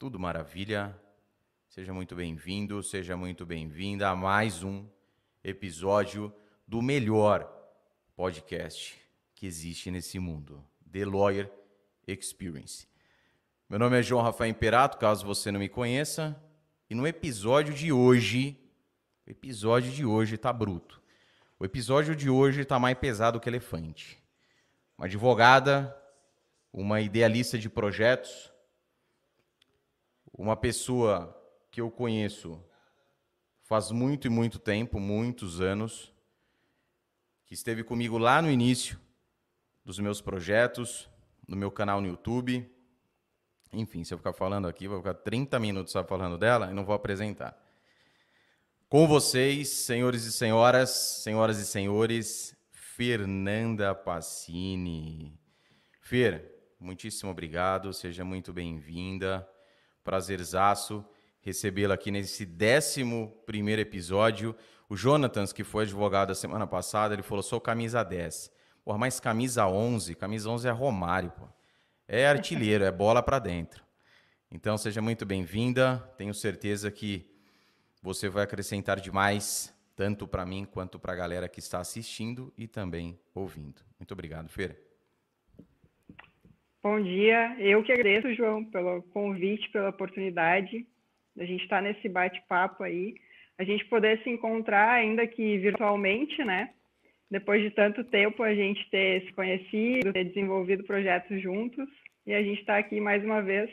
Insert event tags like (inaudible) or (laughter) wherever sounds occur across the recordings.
Tudo maravilha? Seja muito bem-vindo, seja muito bem-vinda a mais um episódio do melhor podcast que existe nesse mundo, The Lawyer Experience. Meu nome é João Rafael Imperato, caso você não me conheça, e no episódio de hoje, o episódio de hoje tá bruto. O episódio de hoje tá mais pesado que elefante. Uma advogada, uma idealista de projetos, uma pessoa que eu conheço faz muito e muito tempo, muitos anos, que esteve comigo lá no início dos meus projetos, no meu canal no YouTube. Enfim, se eu ficar falando aqui, vou ficar 30 minutos só falando dela e não vou apresentar. Com vocês, senhores e senhoras, senhoras e senhores, Fernanda Passini. Fer, muitíssimo obrigado, seja muito bem-vinda prazerzaço recebê-la aqui nesse 11 primeiro episódio. O Jonathans, que foi advogado a semana passada, ele falou: sou camisa 10. Porra, mas camisa 11, camisa 11 é Romário, pô. É artilheiro, é bola para dentro. Então seja muito bem-vinda. Tenho certeza que você vai acrescentar demais, tanto para mim quanto para a galera que está assistindo e também ouvindo. Muito obrigado, Feira. Bom dia. Eu que agradeço, João, pelo convite, pela oportunidade da gente estar nesse bate-papo aí. A gente poder se encontrar, ainda que virtualmente, né? Depois de tanto tempo a gente ter se conhecido, ter desenvolvido projetos juntos. E a gente está aqui mais uma vez,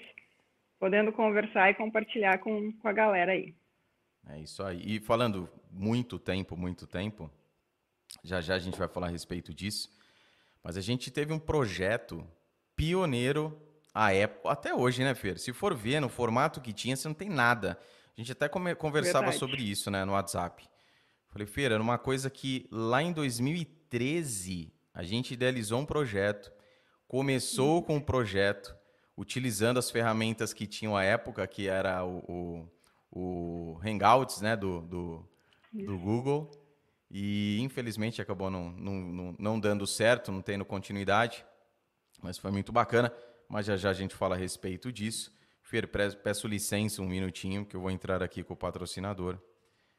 podendo conversar e compartilhar com, com a galera aí. É isso aí. E falando muito tempo, muito tempo, já já a gente vai falar a respeito disso. Mas a gente teve um projeto pioneiro a época, até hoje, né, Fer? Se for ver no formato que tinha, você não tem nada. A gente até conversava Verdade. sobre isso, né, no WhatsApp. Falei, Fer, era uma coisa que lá em 2013 a gente idealizou um projeto, começou com o projeto, utilizando as ferramentas que tinham à época, que era o, o, o Hangouts, né, do, do, do Google. E infelizmente acabou não, não, não dando certo, não tendo continuidade. Mas foi muito bacana, mas já já a gente fala a respeito disso. Fer, peço licença um minutinho, que eu vou entrar aqui com o patrocinador,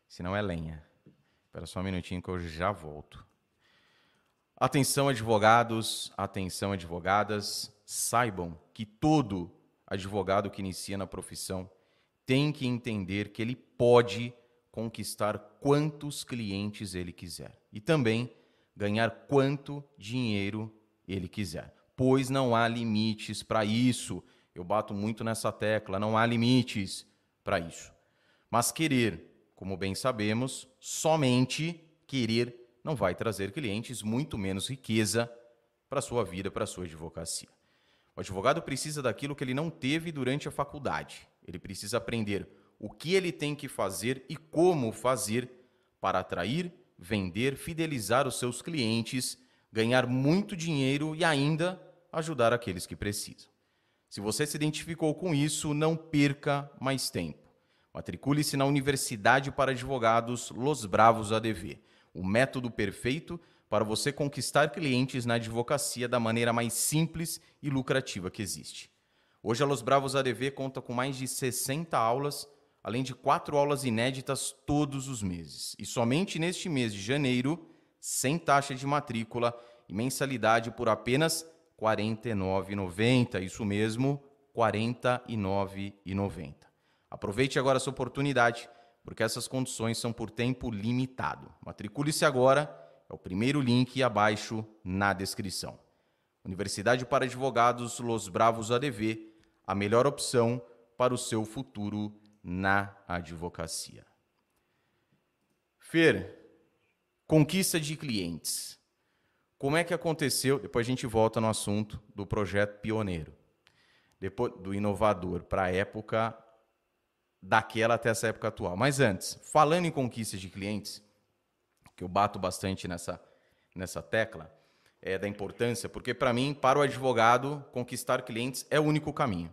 senão é lenha. Espera só um minutinho que eu já volto. Atenção, advogados, atenção, advogadas, saibam que todo advogado que inicia na profissão tem que entender que ele pode conquistar quantos clientes ele quiser e também ganhar quanto dinheiro ele quiser pois não há limites para isso. Eu bato muito nessa tecla, não há limites para isso. Mas querer, como bem sabemos, somente querer não vai trazer clientes, muito menos riqueza para sua vida, para sua advocacia. O advogado precisa daquilo que ele não teve durante a faculdade. Ele precisa aprender o que ele tem que fazer e como fazer para atrair, vender, fidelizar os seus clientes, ganhar muito dinheiro e ainda ajudar aqueles que precisam. Se você se identificou com isso, não perca mais tempo. Matricule-se na Universidade para Advogados Los Bravos ADV, o método perfeito para você conquistar clientes na advocacia da maneira mais simples e lucrativa que existe. Hoje a Los Bravos ADV conta com mais de 60 aulas, além de quatro aulas inéditas todos os meses. E somente neste mês de janeiro, sem taxa de matrícula e mensalidade por apenas 49,90. Isso mesmo, R$ 49,90. Aproveite agora essa oportunidade, porque essas condições são por tempo limitado. Matricule-se agora, é o primeiro link abaixo na descrição. Universidade para Advogados Los Bravos ADV, a melhor opção para o seu futuro na advocacia. Fer, conquista de clientes. Como é que aconteceu? Depois a gente volta no assunto do projeto pioneiro, depois do inovador para a época daquela até essa época atual. Mas antes, falando em conquistas de clientes, que eu bato bastante nessa, nessa tecla, é da importância, porque para mim, para o advogado, conquistar clientes é o único caminho.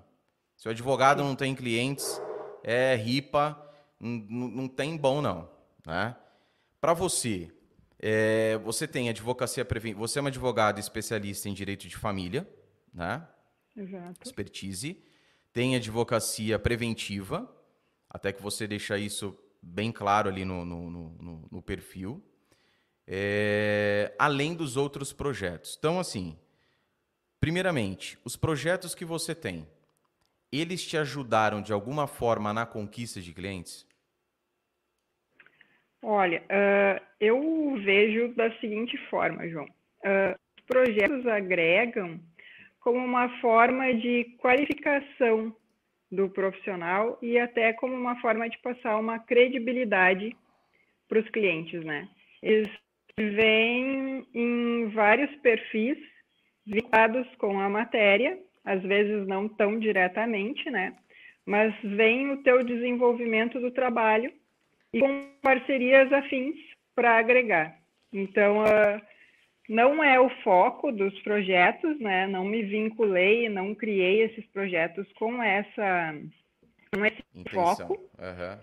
Se o advogado não tem clientes, é ripa, não, tem bom não. Né? Para você, é, você tem advocacia preventiva. Você é uma advogada especialista em direito de família, né? Exato. Expertise. tem advocacia preventiva, até que você deixa isso bem claro ali no, no, no, no perfil, é, além dos outros projetos. Então, assim, primeiramente, os projetos que você tem, eles te ajudaram de alguma forma na conquista de clientes? Olha, uh, eu vejo da seguinte forma, João. Uh, os projetos agregam como uma forma de qualificação do profissional e até como uma forma de passar uma credibilidade para os clientes, né? Eles vêm em vários perfis vinculados com a matéria, às vezes não tão diretamente, né? Mas vem o teu desenvolvimento do trabalho e com parcerias afins para agregar. Então, uh, não é o foco dos projetos, né? Não me vinculei, não criei esses projetos com essa com esse Intenção. foco, uhum.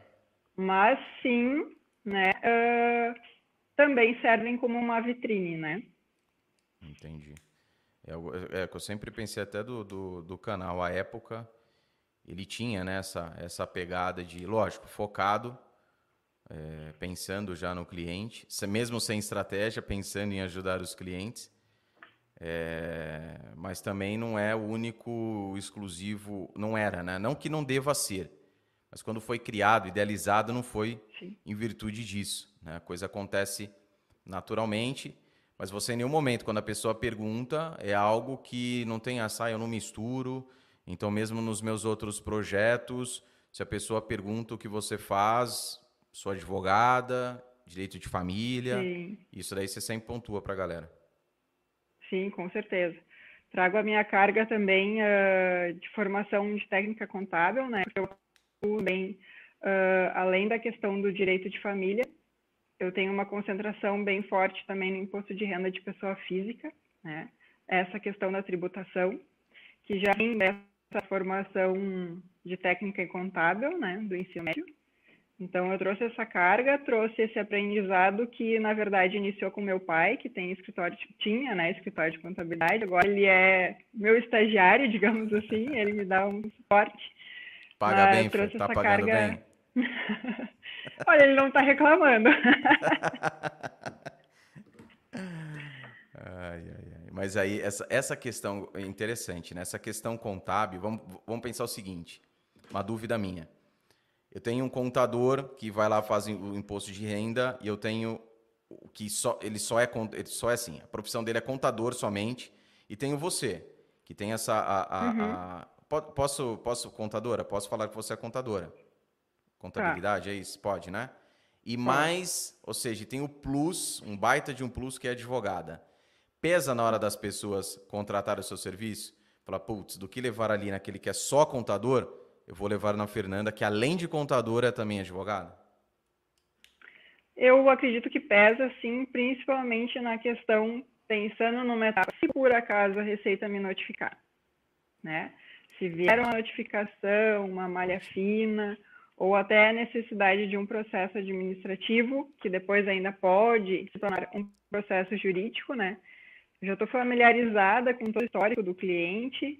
mas sim, né? Uh, também servem como uma vitrine, né? Entendi. É, é, é, eu sempre pensei até do, do, do canal, a época, ele tinha né, essa, essa pegada de, lógico, focado é, pensando já no cliente, mesmo sem estratégia, pensando em ajudar os clientes. É, mas também não é o único exclusivo, não era, né? Não que não deva ser, mas quando foi criado, idealizado, não foi Sim. em virtude disso. Né? A coisa acontece naturalmente, mas você em nenhum momento, quando a pessoa pergunta, é algo que não tem assai, ah, eu não misturo. Então, mesmo nos meus outros projetos, se a pessoa pergunta o que você faz, sou advogada, direito de família. Sim. Isso daí você sempre pontua para a galera. Sim, com certeza. Trago a minha carga também uh, de formação de técnica contábil, né? Porque eu também, uh, além da questão do direito de família, eu tenho uma concentração bem forte também no imposto de renda de pessoa física, né? Essa questão da tributação, que já vem dessa formação de técnica contábil, né, do ensino médio. Então, eu trouxe essa carga, trouxe esse aprendizado que, na verdade, iniciou com meu pai, que tem escritório, tinha, né, escritório de contabilidade. Agora ele é meu estagiário, (laughs) digamos assim, ele me dá um suporte. Paga bem, trouxe tá pagando carga... bem? (laughs) Olha, ele não está reclamando. (laughs) ai, ai, ai. Mas aí, essa, essa questão é interessante, né? Essa questão contábil, vamos, vamos pensar o seguinte, uma dúvida minha. Eu tenho um contador que vai lá fazer o imposto de renda e eu tenho que só ele só é ele só é assim, a profissão dele é contador somente e tenho você que tem essa a, a, uhum. a, posso posso contadora, posso falar que você é contadora. Contabilidade tá. é isso, pode, né? E mais, ou seja, tem o plus, um baita de um plus que é advogada. Pesa na hora das pessoas contratar o seu serviço? Falar, putz, do que levar ali naquele que é só contador, eu vou levar na Fernanda, que além de contadora é também advogada? Eu acredito que pesa, sim, principalmente na questão, pensando numa etapa, se por acaso a Receita me notificar, né? Se vier uma notificação, uma malha fina, ou até a necessidade de um processo administrativo, que depois ainda pode se tornar um processo jurídico, né? Já estou familiarizada com todo o histórico do cliente,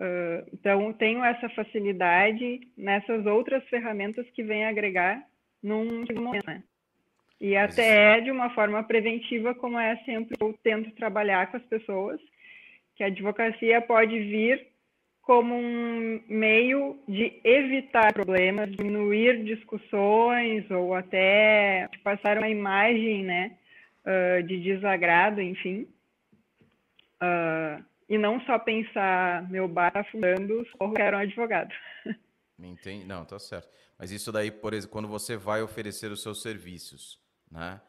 Uh, então, tenho essa facilidade nessas outras ferramentas que vêm agregar num momento, né? E até de uma forma preventiva, como é sempre eu tento trabalhar com as pessoas, que a advocacia pode vir como um meio de evitar problemas, diminuir discussões ou até passar uma imagem, né, uh, de desagrado, enfim. Uh, e não só pensar meu bar afundando, socorro, quero um advogado. (laughs) Entendi. Não, tá certo. Mas isso daí, por exemplo, quando você vai oferecer os seus serviços, né?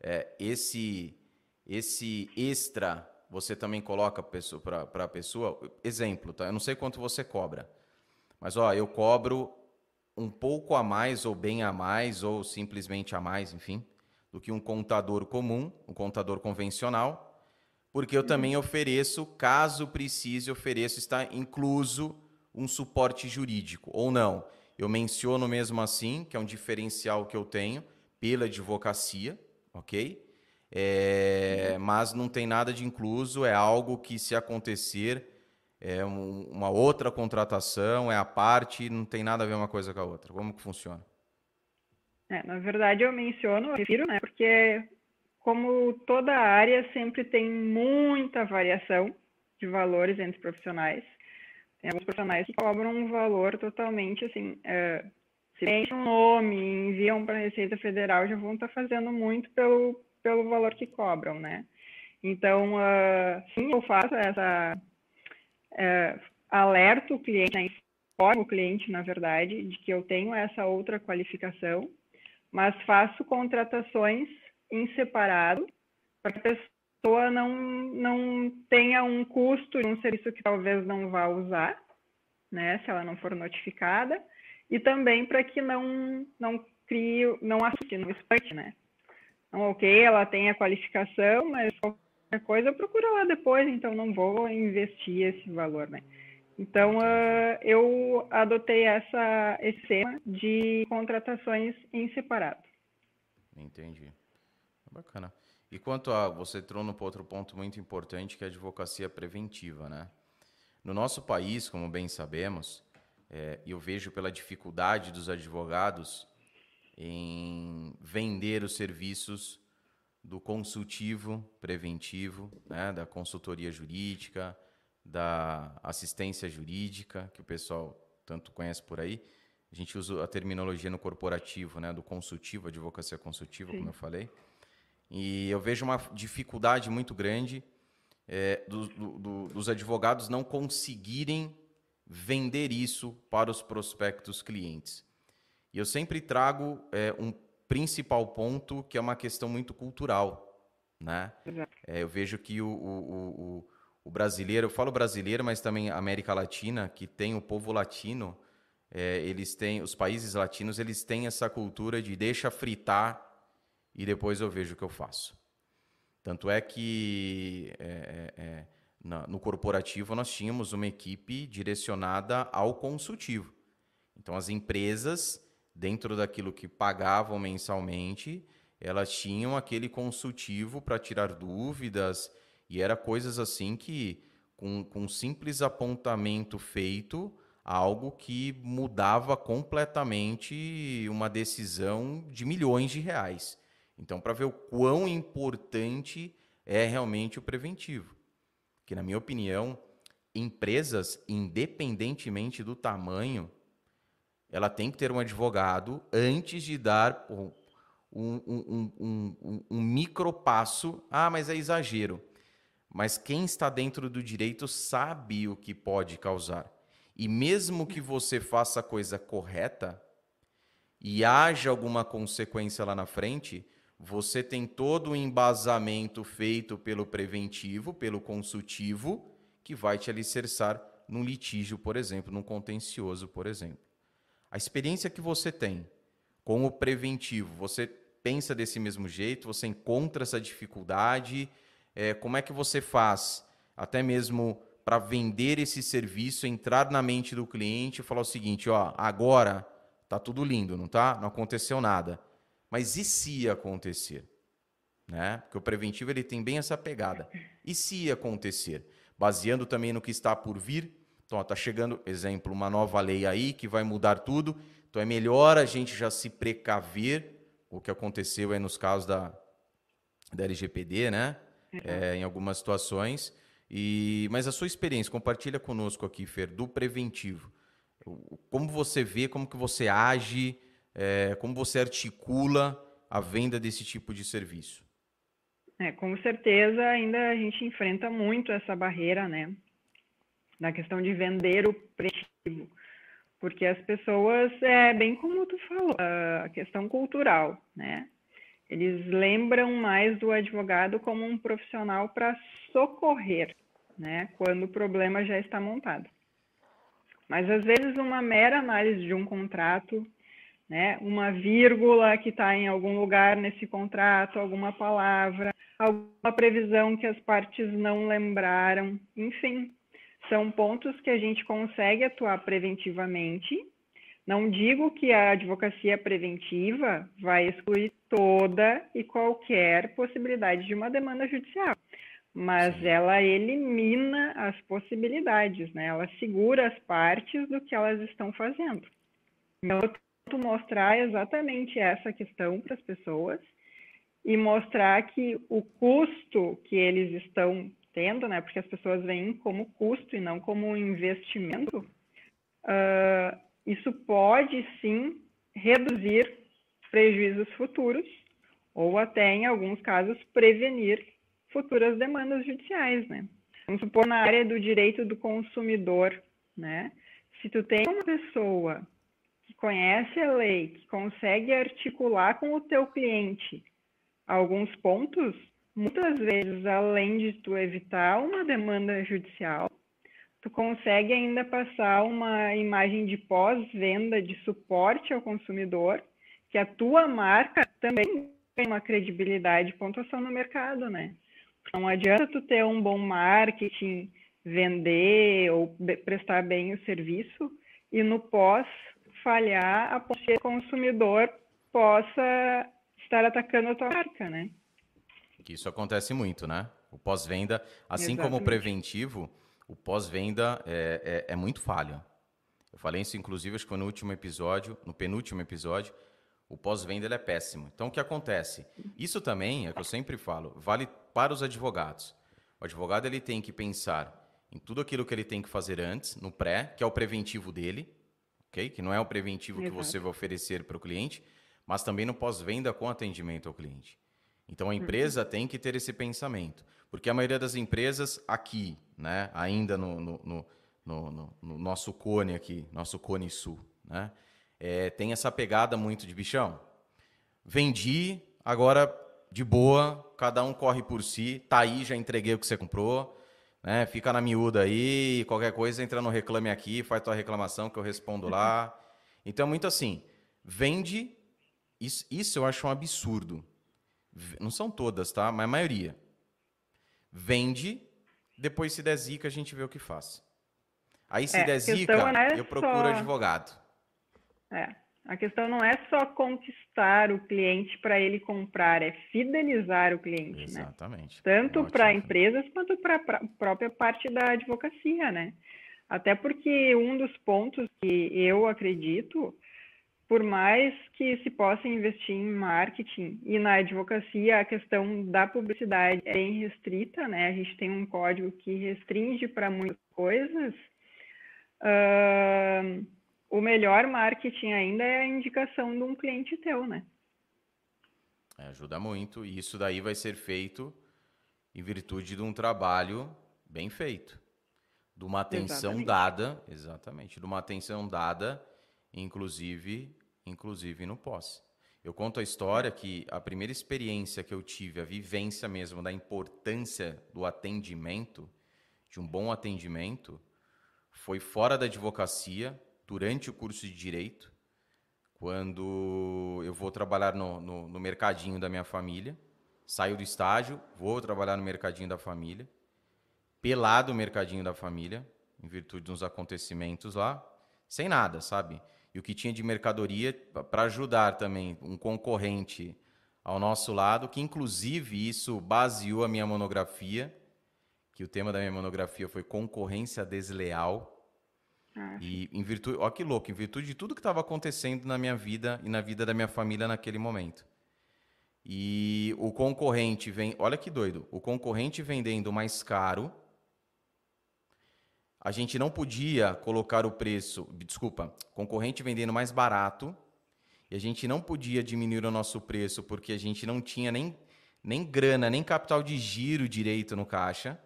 É, esse, esse extra você também coloca para a pessoa. Exemplo, tá? Eu não sei quanto você cobra, mas ó, eu cobro um pouco a mais, ou bem a mais, ou simplesmente a mais, enfim, do que um contador comum, um contador convencional porque eu também ofereço, caso precise, ofereço, está incluso um suporte jurídico, ou não. Eu menciono mesmo assim, que é um diferencial que eu tenho pela advocacia, ok? É, mas não tem nada de incluso, é algo que, se acontecer, é um, uma outra contratação, é a parte, não tem nada a ver uma coisa com a outra. Como que funciona? É, na verdade, eu menciono, eu refiro, né, porque como toda área sempre tem muita variação de valores entre profissionais, tem alguns profissionais que cobram um valor totalmente assim, é, se tem um nome, enviam para a Receita Federal, já vão estar tá fazendo muito pelo, pelo valor que cobram, né? Então, uh, sim, eu faço essa é, alerto o cliente, né, informo o cliente, na verdade, de que eu tenho essa outra qualificação, mas faço contratações em separado para que a pessoa não, não tenha um custo de um serviço que talvez não vá usar, né, se ela não for notificada, e também para que não, não crie, não assuste, não espante, né. Então, ok, ela tem a qualificação, mas coisa, procura lá depois, então não vou investir esse valor, né? Então, uh, eu adotei essa, esse tema de contratações em separado. Entendi. Bacana. E quanto a. Você trouxe no outro ponto muito importante, que é a advocacia preventiva, né? No nosso país, como bem sabemos, é, eu vejo pela dificuldade dos advogados em vender os serviços do consultivo preventivo, né, da consultoria jurídica, da assistência jurídica, que o pessoal tanto conhece por aí. A gente usa a terminologia no corporativo, né, do consultivo, advocacia consultiva, Sim. como eu falei. E eu vejo uma dificuldade muito grande é, do, do, dos advogados não conseguirem vender isso para os prospectos clientes. E eu sempre trago é, um principal ponto, que é uma questão muito cultural. Né? É, eu vejo que o, o, o, o, brasileiro, eu falo brasileiro, mas também América Latina, que tem o povo latino, é, eles têm, os países latinos, eles têm essa cultura de deixa fritar e depois eu vejo o que eu faço. Tanto é que é, é, é na, no corporativo nós tínhamos uma equipe direcionada ao consultivo. Então as empresas dentro daquilo que pagavam mensalmente, elas tinham aquele consultivo para tirar dúvidas e era coisas assim que com, com um simples apontamento feito algo que mudava completamente uma decisão de milhões de reais. Então, para ver o quão importante é realmente o preventivo. Que, na minha opinião, empresas, independentemente do tamanho, ela tem que ter um advogado antes de dar um, um, um, um, micro passo. Ah, mas é exagero. Mas quem está dentro do direito sabe o que pode causar. E mesmo que você faça a coisa correta e haja alguma consequência lá na frente, você tem todo o embasamento feito pelo preventivo, pelo consultivo, que vai te alicerçar num litígio, por exemplo, num contencioso, por exemplo. A experiência que você tem com o preventivo, você pensa desse mesmo jeito? Você encontra essa dificuldade? É, como é que você faz, até mesmo para vender esse serviço, entrar na mente do cliente e falar o seguinte: ó, agora tá tudo lindo, não tá? Não aconteceu nada. Mas e se acontecer? Né? Porque o preventivo ele tem bem essa pegada. E se acontecer? Baseando também no que está por vir, então, está chegando, exemplo, uma nova lei aí que vai mudar tudo. Então, é melhor a gente já se precaver o que aconteceu aí nos casos da, da LGPD, né? Uhum. É, em algumas situações. E, mas a sua experiência, compartilha conosco aqui, Fer, do preventivo. Como você vê, como que você age, é, como você articula a venda desse tipo de serviço? É, com certeza ainda a gente enfrenta muito essa barreira, né? na questão de vender o preventivo, porque as pessoas, é bem como tu falou, a questão cultural, né? Eles lembram mais do advogado como um profissional para socorrer, né? Quando o problema já está montado. Mas às vezes uma mera análise de um contrato, né? Uma vírgula que está em algum lugar nesse contrato, alguma palavra, alguma previsão que as partes não lembraram, enfim, são pontos que a gente consegue atuar preventivamente. Não digo que a advocacia preventiva vai excluir toda e qualquer possibilidade de uma demanda judicial, mas ela elimina as possibilidades, né? Ela segura as partes do que elas estão fazendo. Então, eu mostrar exatamente essa questão para as pessoas e mostrar que o custo que eles estão tendo, né? Porque as pessoas veem como custo e não como investimento. Uh, isso pode sim reduzir prejuízos futuros ou até, em alguns casos, prevenir futuras demandas judiciais, né? Vamos supor na área do direito do consumidor, né? Se tu tem uma pessoa conhece a lei, que consegue articular com o teu cliente alguns pontos, muitas vezes, além de tu evitar uma demanda judicial, tu consegue ainda passar uma imagem de pós-venda, de suporte ao consumidor, que a tua marca também tem uma credibilidade e pontuação no mercado, né? Não adianta tu ter um bom marketing, vender ou prestar bem o serviço e no pós falhar a ponto que o consumidor possa estar atacando a tua marca, né? Isso acontece muito, né? O pós-venda, assim Exatamente. como o preventivo, o pós-venda é, é, é, muito falho. Eu falei isso, inclusive, acho que no último episódio, no penúltimo episódio, o pós-venda é péssimo. Então, o que acontece? Isso também, é o que eu sempre falo, vale para os advogados. O advogado ele tem que pensar em tudo aquilo que ele tem que fazer antes, no pré, que é o preventivo dele, ok? Que não é o preventivo Exato. que você vai oferecer para o cliente, mas também no pós-venda com atendimento ao cliente. Então a empresa uhum. tem que ter esse pensamento, porque a maioria das empresas aqui, né, ainda no, no, no, no nosso cone aqui, nosso cone sul, né, é, tem essa pegada muito de bichão. Vendi, agora de boa, cada um corre por si, tá aí, já entreguei o que você comprou, né? Fica na miúda aí, qualquer coisa entra no reclame aqui, faz tua reclamação que eu respondo lá. Então, muito assim, vende, isso, isso eu acho um absurdo. Não são todas, tá? Mas a maioria. Vende, depois se der zica, a gente vê o que faz. Aí se é, der zica, é eu procuro só... advogado. É. A questão não é só conquistar o cliente para ele comprar, é fidelizar o cliente, né? Exatamente. né? Tanto para empresas quanto para a própria parte da advocacia, né? Até porque um dos pontos que eu acredito, por mais que se possa investir em marketing e na advocacia, a questão da publicidade é bem restrita, né? A gente tem um código que restringe para muitas coisas. Uh o melhor marketing ainda é a indicação de um cliente teu, né? É, ajuda muito. E isso daí vai ser feito em virtude de um trabalho bem feito. De uma atenção exatamente. dada, exatamente, de uma atenção dada, inclusive, inclusive no pós. Eu conto a história que a primeira experiência que eu tive, a vivência mesmo da importância do atendimento, de um bom atendimento, foi fora da advocacia, durante o curso de Direito, quando eu vou trabalhar no, no, no mercadinho da minha família. Saio do estágio, vou trabalhar no mercadinho da família. Pelado o mercadinho da família, em virtude dos acontecimentos lá, sem nada, sabe? E o que tinha de mercadoria para ajudar também um concorrente ao nosso lado, que inclusive isso baseou a minha monografia, que o tema da minha monografia foi concorrência desleal. Ah. E em virtude, ó que louco, em virtude de tudo que estava acontecendo na minha vida e na vida da minha família naquele momento. E o concorrente vem, olha que doido, o concorrente vendendo mais caro, a gente não podia colocar o preço, desculpa, concorrente vendendo mais barato, e a gente não podia diminuir o nosso preço porque a gente não tinha nem, nem grana, nem capital de giro direito no caixa.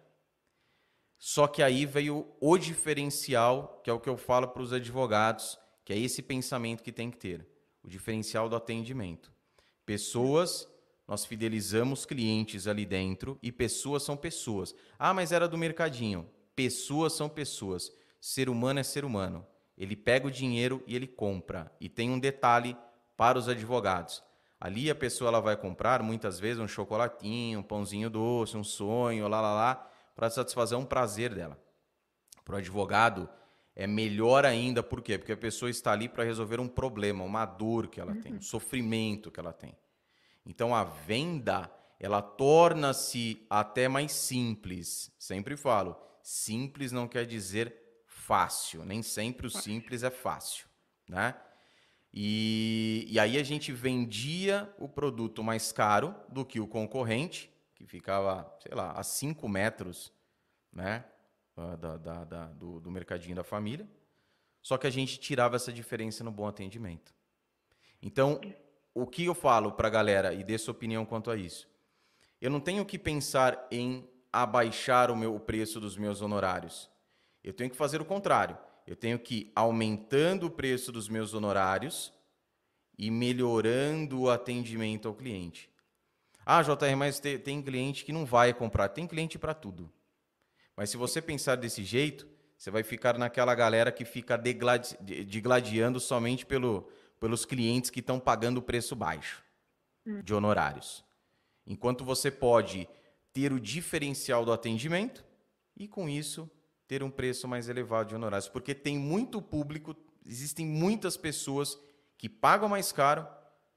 Só que aí veio o diferencial, que é o que eu falo para os advogados, que é esse pensamento que tem que ter, o diferencial do atendimento. Pessoas, nós fidelizamos clientes ali dentro e pessoas são pessoas. Ah, mas era do mercadinho. Pessoas são pessoas. Ser humano é ser humano. Ele pega o dinheiro e ele compra. E tem um detalhe para os advogados. Ali a pessoa ela vai comprar muitas vezes um chocolatinho, um pãozinho doce, um sonho, lá lá lá para satisfazer um prazer dela. Para o advogado, é melhor ainda, por quê? Porque a pessoa está ali para resolver um problema, uma dor que ela uhum. tem, um sofrimento que ela tem. Então a venda, ela torna-se até mais simples. Sempre falo, simples não quer dizer fácil, nem sempre o simples é fácil, né? E, e aí a gente vendia o produto mais caro do que o concorrente, que ficava, sei lá, a 5 metros, né? Da, da, da, do, do mercadinho da família. Só que a gente tirava essa diferença no bom atendimento. Então, o que eu falo para a galera e dê sua opinião quanto a isso? Eu não tenho que pensar em abaixar o meu o preço dos meus honorários. Eu tenho que fazer o contrário. Eu tenho que ir aumentando o preço dos meus honorários e melhorando o atendimento ao cliente. Ah, JR, mas tem, tem cliente que não vai comprar. Tem cliente para tudo. Mas se você pensar desse jeito, você vai ficar naquela galera que fica degladiando somente pelo, pelos clientes que estão pagando o preço baixo hum. de honorários. Enquanto você pode ter o diferencial do atendimento e, com isso, ter um preço mais elevado de honorários. Porque tem muito público, existem muitas pessoas que pagam mais caro,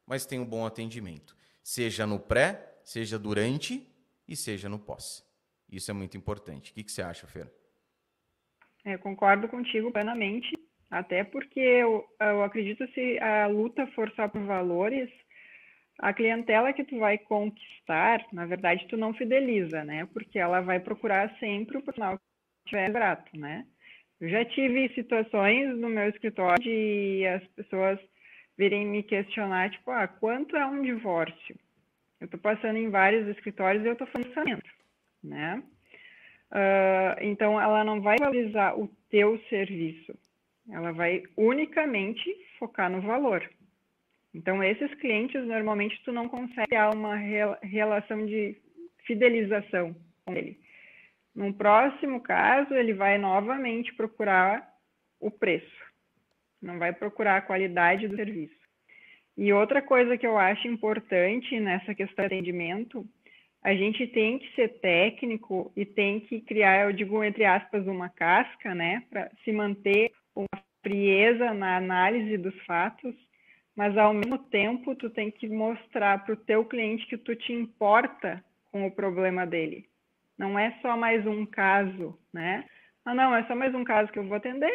mas têm um bom atendimento. Seja no pré, seja durante e seja no pós. Isso é muito importante. O que, que você acha, Fer? Eu concordo contigo plenamente, até porque eu, eu acredito se a luta for só por valores, a clientela que tu vai conquistar, na verdade, tu não fideliza, né? Porque ela vai procurar sempre o profissional que estiver grato, né? Eu já tive situações no meu escritório de as pessoas virem me questionar, tipo, ah, quanto é um divórcio? Eu estou passando em vários escritórios e eu estou falando orçamento, né? Uh, então, ela não vai valorizar o teu serviço, ela vai unicamente focar no valor. Então, esses clientes, normalmente, tu não consegue criar uma relação de fidelização com ele. No próximo caso, ele vai novamente procurar o preço, não vai procurar a qualidade do serviço. E outra coisa que eu acho importante nessa questão de atendimento, a gente tem que ser técnico e tem que criar, eu digo entre aspas, uma casca, né, para se manter uma frieza na análise dos fatos mas ao mesmo tempo tu tem que mostrar para o teu cliente que tu te importa com o problema dele. Não é só mais um caso, né? Ah, não, é só mais um caso que eu vou atender,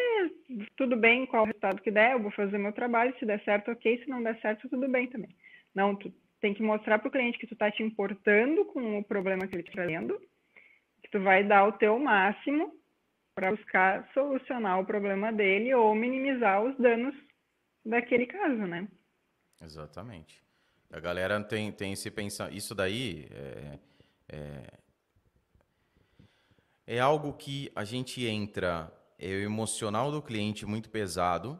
tudo bem, qual o resultado que der, eu vou fazer meu trabalho, se der certo, ok, se não der certo, tudo bem também. Não, tu tem que mostrar para o cliente que tu está te importando com o problema que ele está trazendo, que tu vai dar o teu máximo para buscar solucionar o problema dele ou minimizar os danos daquele caso, né? Exatamente. A galera tem, tem esse pensar. Isso daí é, é, é algo que a gente entra, é o emocional do cliente muito pesado,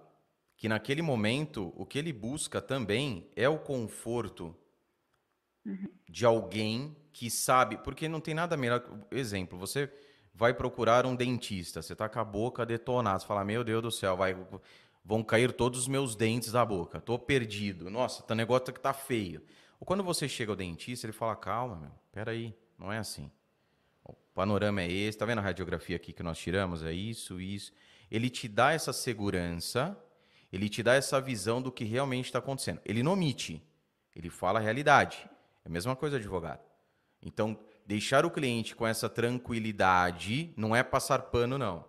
que naquele momento o que ele busca também é o conforto uhum. de alguém que sabe, porque não tem nada melhor. Exemplo, você vai procurar um dentista, você tá com a boca detonada, você fala, meu Deus do céu, vai vão cair todos os meus dentes da boca. Tô perdido. Nossa, tá negócio que tá feio. Ou quando você chega ao dentista, ele fala: "Calma, meu. Peraí, não é assim. Panorama é esse, tá vendo a radiografia aqui que nós tiramos? É isso, isso. Ele te dá essa segurança, ele te dá essa visão do que realmente está acontecendo. Ele não omite, ele fala a realidade. É a mesma coisa advogado. Então, deixar o cliente com essa tranquilidade não é passar pano, não.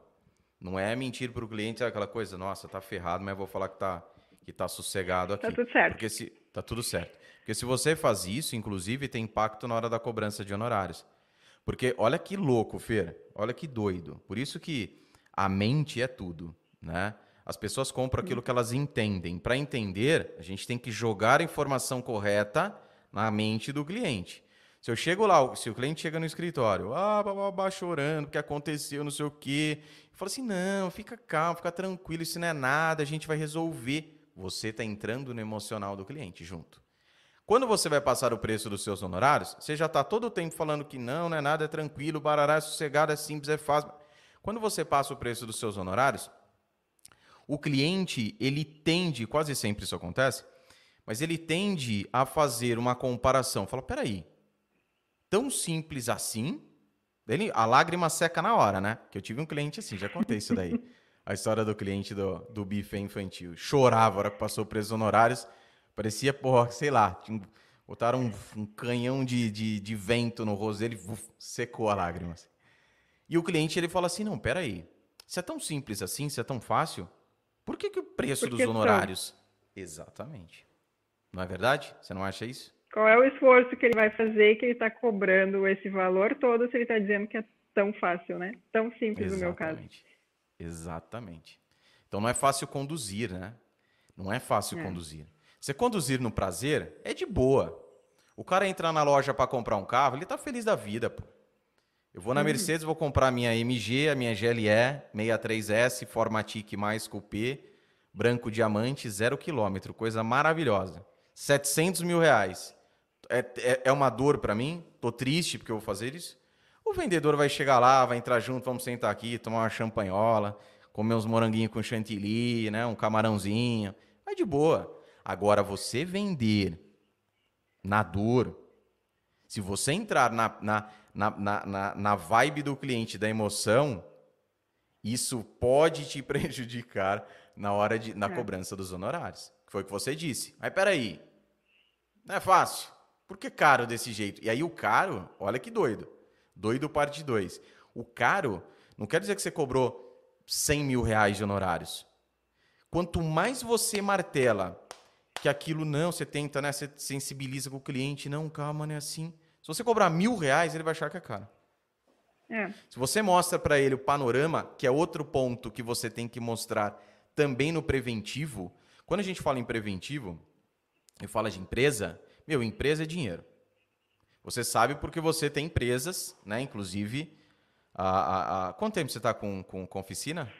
Não é mentir para o cliente é aquela coisa, nossa, tá ferrado, mas vou falar que tá, que tá sossegado aqui. Tá tudo certo. Porque se, tá tudo certo. Porque se você faz isso, inclusive, tem impacto na hora da cobrança de honorários. Porque olha que louco, Fer, olha que doido. Por isso que a mente é tudo, né? As pessoas compram aquilo que elas entendem. Para entender, a gente tem que jogar a informação correta na mente do cliente. Se eu chego lá, se o cliente chega no escritório, ah, babá, chorando, o que aconteceu, não sei o quê. Eu falo assim: não, fica calmo, fica tranquilo, isso não é nada, a gente vai resolver. Você está entrando no emocional do cliente junto. Quando você vai passar o preço dos seus honorários, você já está todo o tempo falando que não, não é nada, é tranquilo, barará, é sossegado, é simples, é fácil. Quando você passa o preço dos seus honorários, o cliente, ele tende, quase sempre isso acontece, mas ele tende a fazer uma comparação. Fala, peraí, tão simples assim. Ele, a lágrima seca na hora, né? Que eu tive um cliente assim, já contei isso daí. (laughs) a história do cliente do, do buffet infantil. Chorava a hora que passou presos honorários. Parecia, porra, sei lá, Botaram um, um canhão de, de, de, vento no rosto dele, uf, secou a lágrima. Assim. E o cliente ele fala assim: não, peraí. Se é tão simples assim, se é tão fácil, por que, que o preço dos honorários? Exatamente. Não é verdade? Você não acha isso? Qual é o esforço que ele vai fazer que ele está cobrando esse valor todo se ele está dizendo que é tão fácil, né? Tão simples Exatamente. no meu caso. Exatamente. Então não é fácil conduzir, né? Não é fácil é. conduzir. Você conduzir no prazer é de boa. O cara entrar na loja para comprar um carro, ele tá feliz da vida, pô. Eu vou na uhum. Mercedes, vou comprar a minha MG, a minha GLE 63S, Formatic mais Coupé, branco diamante, zero quilômetro, coisa maravilhosa. 700 mil reais. É, é, é uma dor para mim, tô triste porque eu vou fazer isso. O vendedor vai chegar lá, vai entrar junto, vamos sentar aqui, tomar uma champanhola, comer uns moranguinhos com chantilly, né, um camarãozinho. Vai de boa. Agora, você vender na dor, se você entrar na, na, na, na, na vibe do cliente, da emoção, isso pode te (laughs) prejudicar na hora de, na é. cobrança dos honorários. Foi o que você disse. Mas peraí, não é fácil. Por que caro desse jeito? E aí o caro, olha que doido. Doido parte 2. O caro não quer dizer que você cobrou 100 mil reais de honorários. Quanto mais você martela que aquilo não, você tenta, né? Você sensibiliza com o cliente, não, calma, não é assim. Se você cobrar mil reais, ele vai achar que é caro. É. Se você mostra para ele o panorama, que é outro ponto que você tem que mostrar também no preventivo. Quando a gente fala em preventivo, eu falo de empresa, meu, empresa é dinheiro. Você sabe porque você tem empresas, né? Inclusive, a, a, a... quanto tempo você está com, com, com oficina?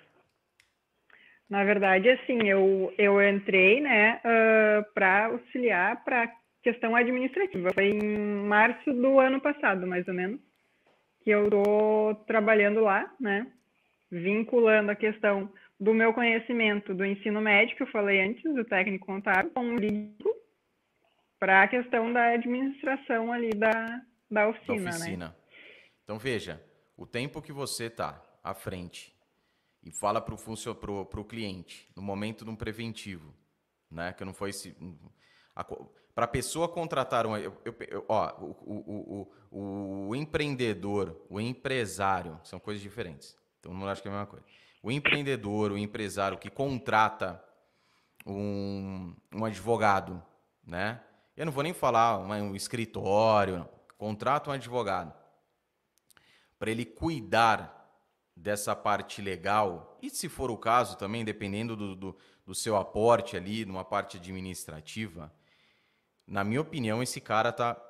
Na verdade, assim, eu, eu entrei, né, uh, para auxiliar para questão administrativa. Foi em março do ano passado, mais ou menos, que eu estou trabalhando lá, né, vinculando a questão do meu conhecimento do ensino médio, que eu falei antes, do técnico contábil, com um livro para a questão da administração ali da, da oficina, da oficina. Né? Então, veja, o tempo que você está à frente e fala para o pro, pro cliente, no momento de um preventivo, né? Que não foi se. Para a pessoa contratar um. Eu, eu, ó, o, o, o, o, empreendedor, o empresário, são coisas diferentes. Então não acho que é a mesma coisa. O empreendedor, o empresário que contrata um, um advogado, né? Eu não vou nem falar um escritório, não. contrata um advogado para ele cuidar dessa parte legal, e se for o caso também, dependendo do, do, do seu aporte ali, numa parte administrativa, na minha opinião, esse cara está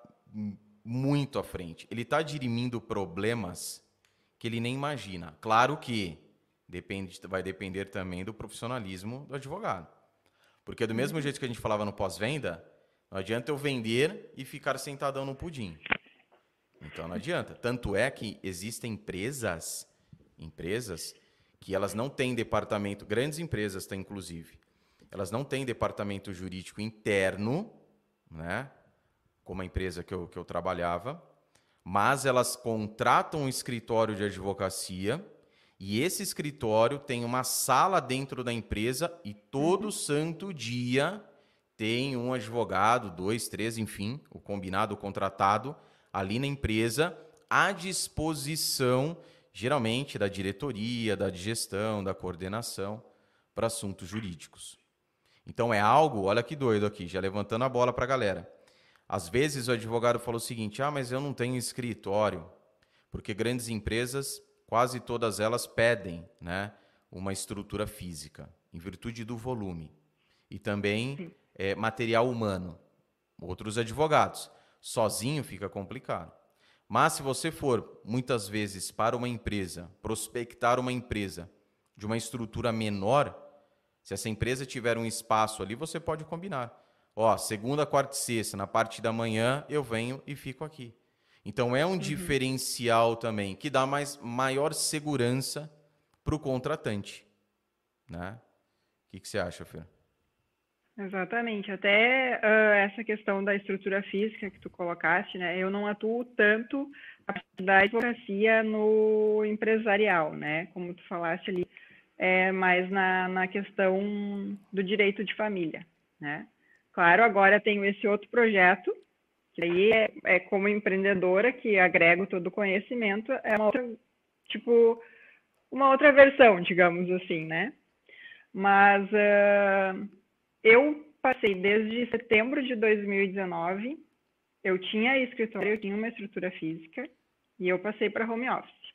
muito à frente. Ele está dirimindo problemas que ele nem imagina. Claro que depende, vai depender também do profissionalismo do advogado. Porque do mesmo jeito que a gente falava no pós-venda, não adianta eu vender e ficar sentadão no pudim. Então não adianta. Tanto é que existem empresas empresas que elas não têm departamento, grandes empresas têm inclusive, elas não têm departamento jurídico interno, né? como a empresa que eu, que eu trabalhava, mas elas contratam um escritório de advocacia e esse escritório tem uma sala dentro da empresa e todo uhum. santo dia tem um advogado, dois, três, enfim, o combinado, o contratado, ali na empresa, à disposição geralmente da diretoria, da gestão, da coordenação, para assuntos jurídicos. Então é algo, olha que doido aqui, já levantando a bola para a galera. Às vezes o advogado falou o seguinte: ah, mas eu não tenho escritório, porque grandes empresas, quase todas elas pedem né, uma estrutura física, em virtude do volume, e também é, material humano. Outros advogados. Sozinho fica complicado. Mas se você for, muitas vezes, para uma empresa, prospectar uma empresa de uma estrutura menor, se essa empresa tiver um espaço ali, você pode combinar. Ó, segunda, quarta e sexta, na parte da manhã, eu venho e fico aqui. Então é um uhum. diferencial também, que dá mais, maior segurança para o contratante. Né? O que, que você acha, Fer? Exatamente. Até uh, essa questão da estrutura física que tu colocaste, né? Eu não atuo tanto da advocacia no empresarial, né? Como tu falaste ali, é mais na, na questão do direito de família, né? Claro, agora tenho esse outro projeto, Que aí é, é, como empreendedora que agrego todo o conhecimento, é uma outra, tipo, uma outra versão, digamos assim, né? Mas uh, eu passei desde setembro de 2019, eu tinha escritório, eu tinha uma estrutura física e eu passei para home office,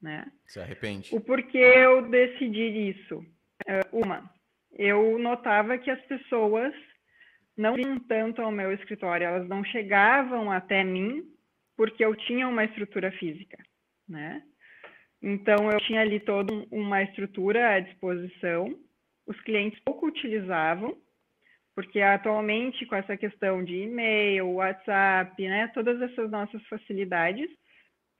né? Se arrepende? O porquê eu decidi isso? Uh, uma, eu notava que as pessoas não vinham tanto ao meu escritório, elas não chegavam até mim porque eu tinha uma estrutura física, né? Então eu tinha ali toda uma estrutura à disposição. Os clientes pouco utilizavam, porque atualmente com essa questão de e-mail, WhatsApp, né, todas essas nossas facilidades,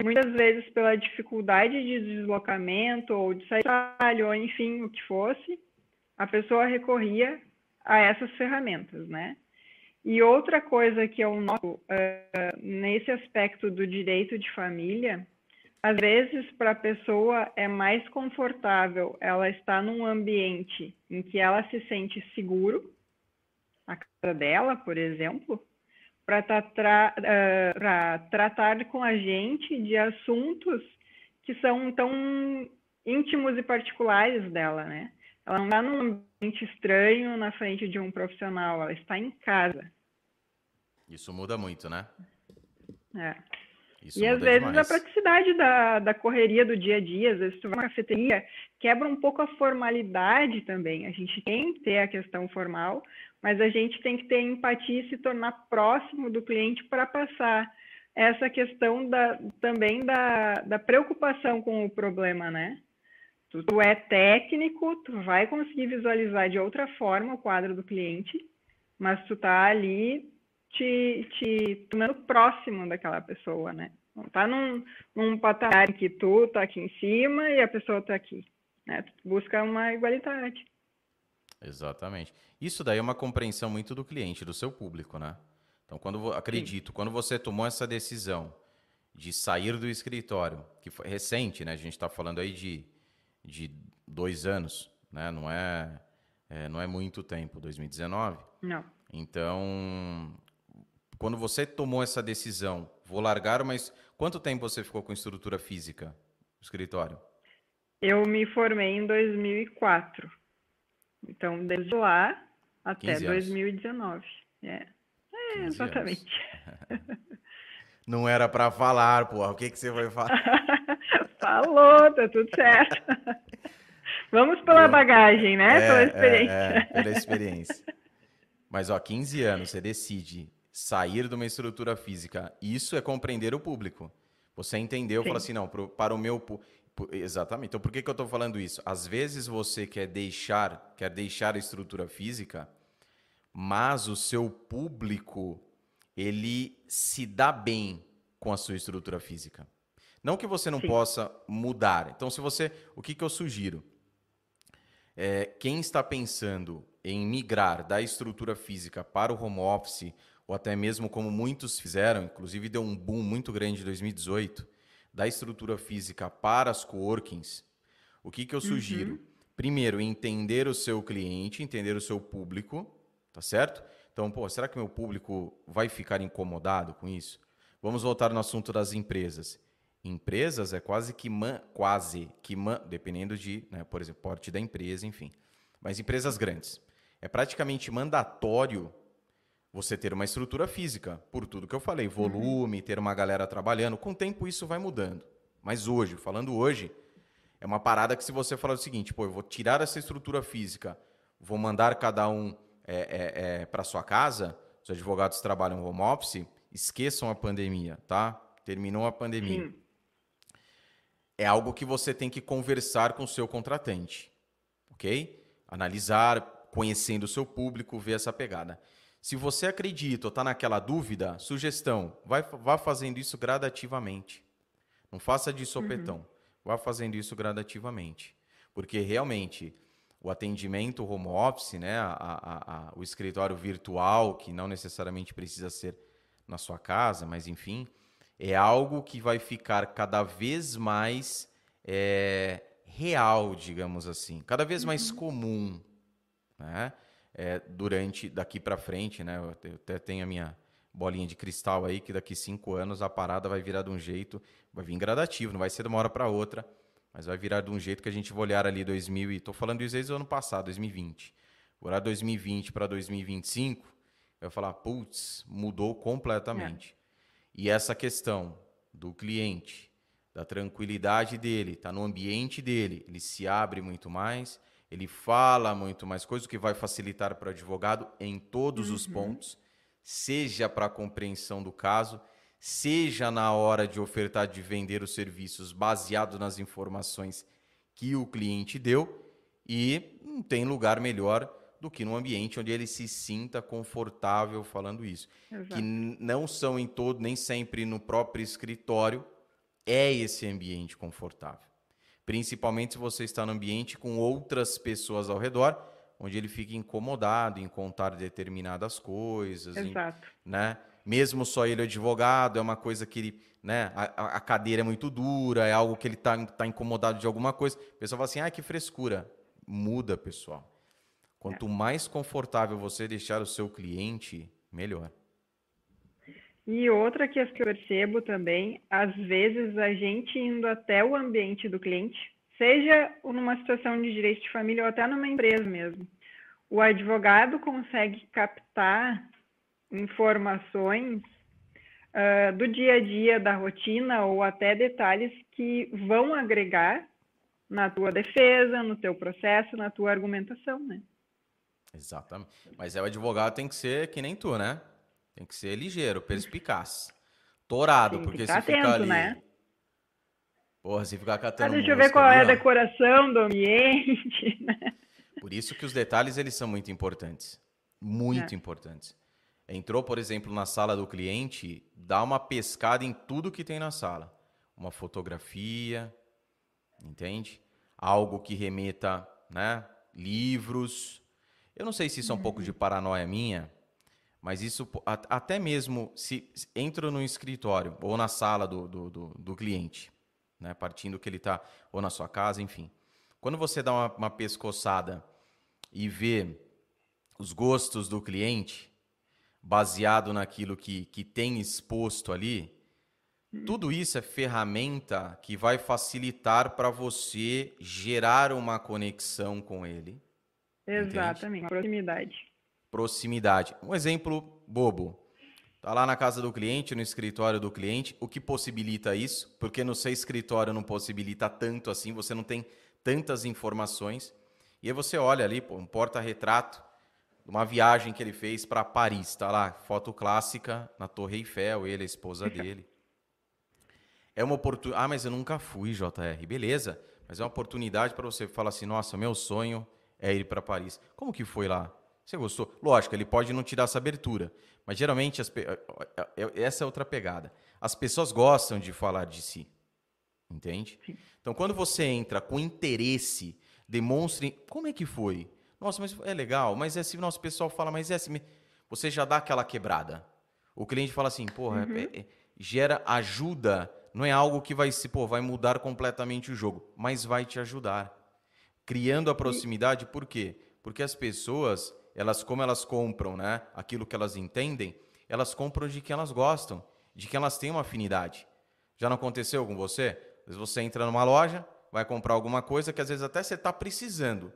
muitas vezes pela dificuldade de deslocamento ou de sair ou enfim, o que fosse, a pessoa recorria a essas ferramentas, né? E outra coisa que eu noto uh, nesse aspecto do direito de família, às vezes para a pessoa é mais confortável ela estar num ambiente em que ela se sente seguro, a casa dela, por exemplo, para tra uh, tratar com a gente de assuntos que são tão íntimos e particulares dela, né? Ela não está num ambiente estranho na frente de um profissional, ela está em casa. Isso muda muito, né? É. Isso e às vezes demais. a praticidade da, da correria do dia a dia, às vezes tu vai na cafeteria, quebra um pouco a formalidade também. A gente tem que ter a questão formal, mas a gente tem que ter empatia e se tornar próximo do cliente para passar essa questão da, também da, da preocupação com o problema, né? Tu, tu é técnico, tu vai conseguir visualizar de outra forma o quadro do cliente, mas tu tá ali te, te tornando próximo daquela pessoa, né? Não tá num, num patamar que tu tá aqui em cima e a pessoa tá aqui, né? Tu busca uma igualdade. Exatamente. Isso daí é uma compreensão muito do cliente, do seu público, né? Então, quando acredito, Sim. quando você tomou essa decisão de sair do escritório, que foi recente, né? A gente está falando aí de, de dois anos, né? Não é, é, não é muito tempo, 2019. Não. Então, quando você tomou essa decisão, vou largar, mas quanto tempo você ficou com estrutura física, no escritório? Eu me formei em 2004. Então, desde lá até 2019. É, é exatamente. (laughs) Não era para falar, porra. O que, que você vai falar? (laughs) Falou, tá tudo certo. (laughs) Vamos pela Eu... bagagem, né? É, pela experiência. É, é, pela experiência. Mas, ó, 15 anos, você decide sair de uma estrutura física. Isso é compreender o público. Você entendeu, fala assim, não, pro, para o meu Exatamente. Então, por que, que eu estou falando isso? Às vezes você quer deixar, quer deixar a estrutura física, mas o seu público ele se dá bem com a sua estrutura física. Não que você não Sim. possa mudar. Então, se você, o que, que eu sugiro? É, quem está pensando em migrar da estrutura física para o home office, ou até mesmo como muitos fizeram, inclusive deu um boom muito grande em 2018 da estrutura física para as coworkings, o que, que eu sugiro? Uhum. Primeiro, entender o seu cliente, entender o seu público, tá certo? Então, pô, será que meu público vai ficar incomodado com isso? Vamos voltar no assunto das empresas. Empresas é quase que man, quase que man, dependendo de, né, por exemplo, porte da empresa, enfim. Mas empresas grandes. É praticamente mandatório você ter uma estrutura física, por tudo que eu falei, volume, ter uma galera trabalhando. Com o tempo isso vai mudando. Mas hoje, falando hoje, é uma parada que se você falar o seguinte, pô, eu vou tirar essa estrutura física, vou mandar cada um é, é, é, para sua casa, os advogados trabalham home office, esqueçam a pandemia, tá? Terminou a pandemia. Sim. É algo que você tem que conversar com o seu contratante, ok? Analisar, conhecendo o seu público, ver essa pegada. Se você acredita ou está naquela dúvida, sugestão, vai, vá fazendo isso gradativamente. Não faça de sopetão. Uhum. Vá fazendo isso gradativamente. Porque realmente o atendimento home office, né, a, a, a, o escritório virtual, que não necessariamente precisa ser na sua casa, mas enfim, é algo que vai ficar cada vez mais é, real, digamos assim, cada vez mais uhum. comum. Né? É, durante daqui para frente, né? Eu até tenho a minha bolinha de cristal aí que daqui cinco anos a parada vai virar de um jeito, vai vir gradativo, não vai ser de uma hora para outra, mas vai virar de um jeito que a gente vai olhar ali 2000 e tô falando isso desde o ano passado, 2020. Vou olhar 2020 para 2025, eu vou falar, putz, mudou completamente. É. E essa questão do cliente, da tranquilidade dele, está no ambiente dele, ele se abre muito mais, ele fala muito mais coisas, o que vai facilitar para o advogado em todos uhum. os pontos, seja para a compreensão do caso, seja na hora de ofertar de vender os serviços baseado nas informações que o cliente deu, e não tem lugar melhor do que num ambiente onde ele se sinta confortável falando isso. Exato. Que não são em todo, nem sempre no próprio escritório, é esse ambiente confortável. Principalmente se você está no ambiente com outras pessoas ao redor, onde ele fica incomodado em contar determinadas coisas. Exato. Em, né? Mesmo só ele advogado, é uma coisa que ele, né, a, a cadeira é muito dura, é algo que ele está tá incomodado de alguma coisa. A pessoa fala assim, ah, que frescura. Muda, pessoal. Quanto é. mais confortável você deixar o seu cliente, melhor. E outra que eu percebo também, às vezes a gente indo até o ambiente do cliente, seja numa situação de direito de família ou até numa empresa mesmo, o advogado consegue captar informações uh, do dia a dia, da rotina ou até detalhes que vão agregar na tua defesa, no teu processo, na tua argumentação, né? Exatamente. Mas é o advogado tem que ser que nem tu, né? Tem que ser ligeiro, perspicaz. Torado, porque se atento, ficar ali. Né? Porra, se ficar catando. Ah, deixa eu ver qual é a decoração do ambiente, (laughs) né? Por isso que os detalhes eles são muito importantes. Muito é. importantes. Entrou, por exemplo, na sala do cliente, dá uma pescada em tudo que tem na sala. Uma fotografia, entende? Algo que remeta, né? Livros, eu não sei se isso é um pouco de uhum. paranoia minha, mas isso até mesmo se entro no escritório ou na sala do, do, do, do cliente, né, partindo que ele está ou na sua casa, enfim. Quando você dá uma, uma pescoçada e vê os gostos do cliente, baseado naquilo que, que tem exposto ali, tudo isso é ferramenta que vai facilitar para você gerar uma conexão com ele Exatamente, Entende? proximidade. Proximidade. Um exemplo bobo. Tá lá na casa do cliente, no escritório do cliente, o que possibilita isso? Porque no seu escritório não possibilita tanto assim, você não tem tantas informações. E aí você olha ali, pô, um porta-retrato de uma viagem que ele fez para Paris, tá lá, foto clássica na Torre Eiffel, ele, a esposa dele. É uma oportunidade. Ah, mas eu nunca fui, JR. Beleza, mas é uma oportunidade para você falar assim: nossa, meu sonho é ir para Paris. Como que foi lá? Você gostou? Lógico, ele pode não te dar essa abertura, mas geralmente as, essa é outra pegada. As pessoas gostam de falar de si, entende? Então, quando você entra com interesse, demonstre como é que foi. Nossa, mas é legal, mas é assim, nosso pessoal fala, mas é assim, você já dá aquela quebrada. O cliente fala assim, porra, uhum. é, é, gera ajuda, não é algo que vai se, pô, vai mudar completamente o jogo, mas vai te ajudar criando a proximidade, por quê? Porque as pessoas, elas como elas compram, né, aquilo que elas entendem, elas compram de que elas gostam, de que elas têm uma afinidade. Já não aconteceu com você? Às vezes você entra numa loja, vai comprar alguma coisa que às vezes até você está precisando,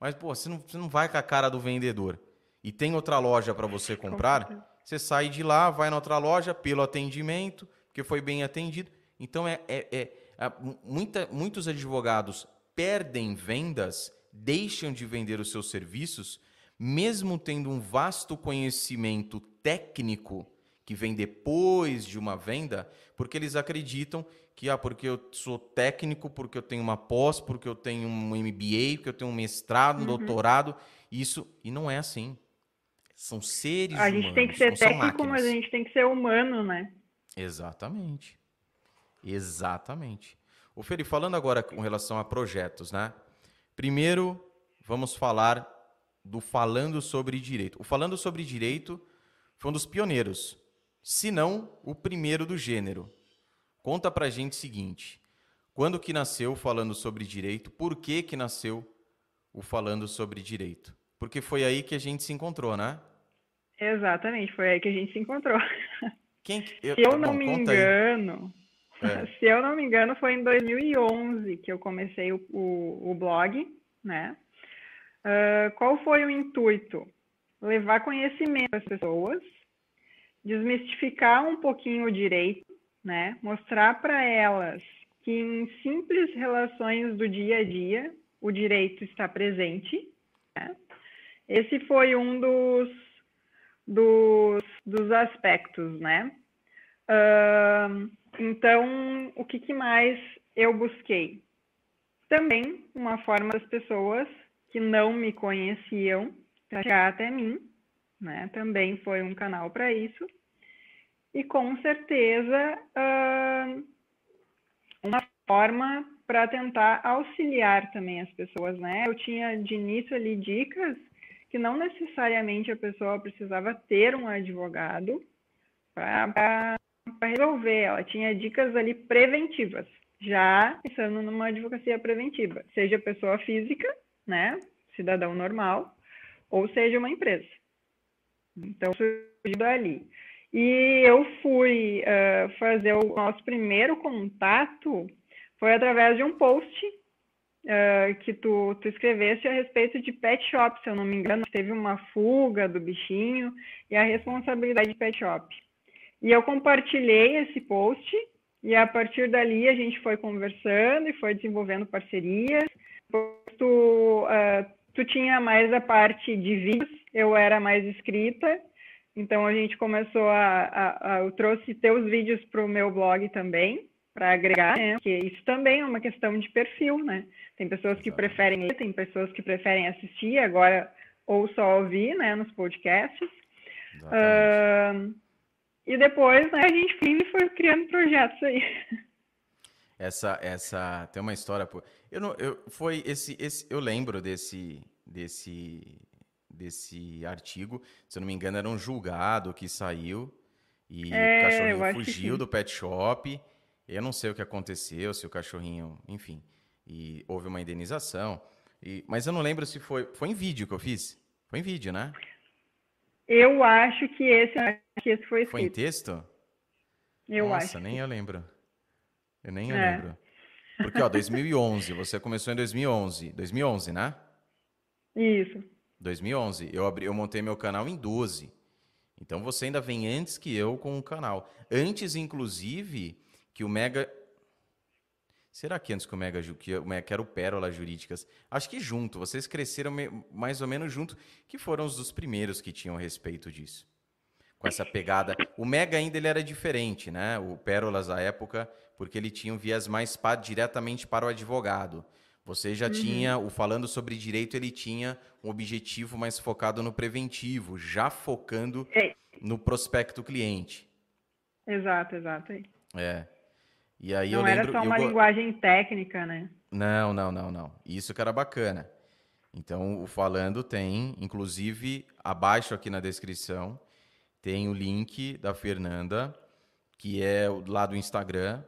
mas pô, você não, você não vai com a cara do vendedor. E tem outra loja para você comprar, você sai de lá, vai na outra loja pelo atendimento, porque foi bem atendido. Então é, é, é, é muita, muitos advogados perdem vendas, deixam de vender os seus serviços, mesmo tendo um vasto conhecimento técnico que vem depois de uma venda, porque eles acreditam que ah, porque eu sou técnico, porque eu tenho uma pós, porque eu tenho um MBA, porque eu tenho um mestrado, um uhum. doutorado, isso e não é assim. São seres A gente tem que ser técnico, mas a gente tem que ser humano, né? Exatamente. Exatamente. O Feli, falando agora com relação a projetos, né? Primeiro, vamos falar do Falando sobre Direito. O Falando sobre Direito foi um dos pioneiros, se não o primeiro do gênero. Conta pra gente o seguinte: quando que nasceu Falando sobre Direito? Por que que nasceu o Falando sobre Direito? Porque foi aí que a gente se encontrou, né? Exatamente, foi aí que a gente se encontrou. Quem, eu, se eu não bom, me engano, é. (laughs) se eu não me engano, foi em 2011 que eu comecei o, o, o blog, né? Uh, qual foi o intuito? Levar conhecimento às pessoas, desmistificar um pouquinho o direito, né? Mostrar para elas que em simples relações do dia a dia o direito está presente. Né? Esse foi um dos, dos, dos aspectos, né? Uh, então, o que, que mais eu busquei? Também uma forma das pessoas que não me conheciam chegar até mim, né? Também foi um canal para isso. E com certeza uh, uma forma para tentar auxiliar também as pessoas, né? Eu tinha de início ali dicas que não necessariamente a pessoa precisava ter um advogado para resolver. Ela tinha dicas ali preventivas, já pensando numa advocacia preventiva, seja pessoa física, né, cidadão normal, ou seja uma empresa. Então, surgiu ali. E eu fui uh, fazer o nosso primeiro contato foi através de um post uh, que tu, tu escreveste a respeito de pet shop, se eu não me engano, teve uma fuga do bichinho e a responsabilidade de pet shop. E eu compartilhei esse post e a partir dali a gente foi conversando e foi desenvolvendo parcerias. Tu, uh, tu tinha mais a parte de vídeos, eu era mais escrita, então a gente começou a, a, a eu trouxe teus vídeos para o meu blog também para agregar, né? Porque isso também é uma questão de perfil, né? Tem pessoas que preferem ler, tem pessoas que preferem assistir, agora ou só ouvir, né, nos podcasts. Uh, e depois, né, a gente foi criando projetos aí. (laughs) Essa, essa tem uma história. Eu não, eu foi esse, esse, eu lembro desse, desse, desse artigo. Se eu não me engano, era um julgado que saiu e é, o cachorrinho fugiu do pet shop. Eu não sei o que aconteceu, se o cachorrinho, enfim, e houve uma indenização. E, mas eu não lembro se foi. Foi em vídeo que eu fiz? Foi em vídeo, né? Eu acho que esse, que esse foi escrito. Foi em texto? Eu Nossa, acho. nem eu lembro. Eu nem eu é. lembro. Porque, ó, 2011, você começou em 2011. 2011, né? Isso. 2011. Eu, abri, eu montei meu canal em 12. Então você ainda vem antes que eu com o canal. Antes, inclusive, que o Mega. Será que antes que o Mega que o Mega era o Pérola Jurídicas? Acho que junto, vocês cresceram mais ou menos junto, que foram os dos primeiros que tinham respeito disso. Com essa pegada. O Mega ainda ele era diferente, né? O Pérolas da época, porque ele tinha um viés mais para, diretamente para o advogado. Você já uhum. tinha, o falando sobre direito, ele tinha um objetivo mais focado no preventivo, já focando é. no prospecto cliente. Exato, exato. É. E aí não eu lembro, era só uma eu... linguagem técnica, né? Não, não, não, não. Isso que era bacana. Então, o Falando tem, inclusive, abaixo aqui na descrição, tem o link da Fernanda, que é lá do Instagram,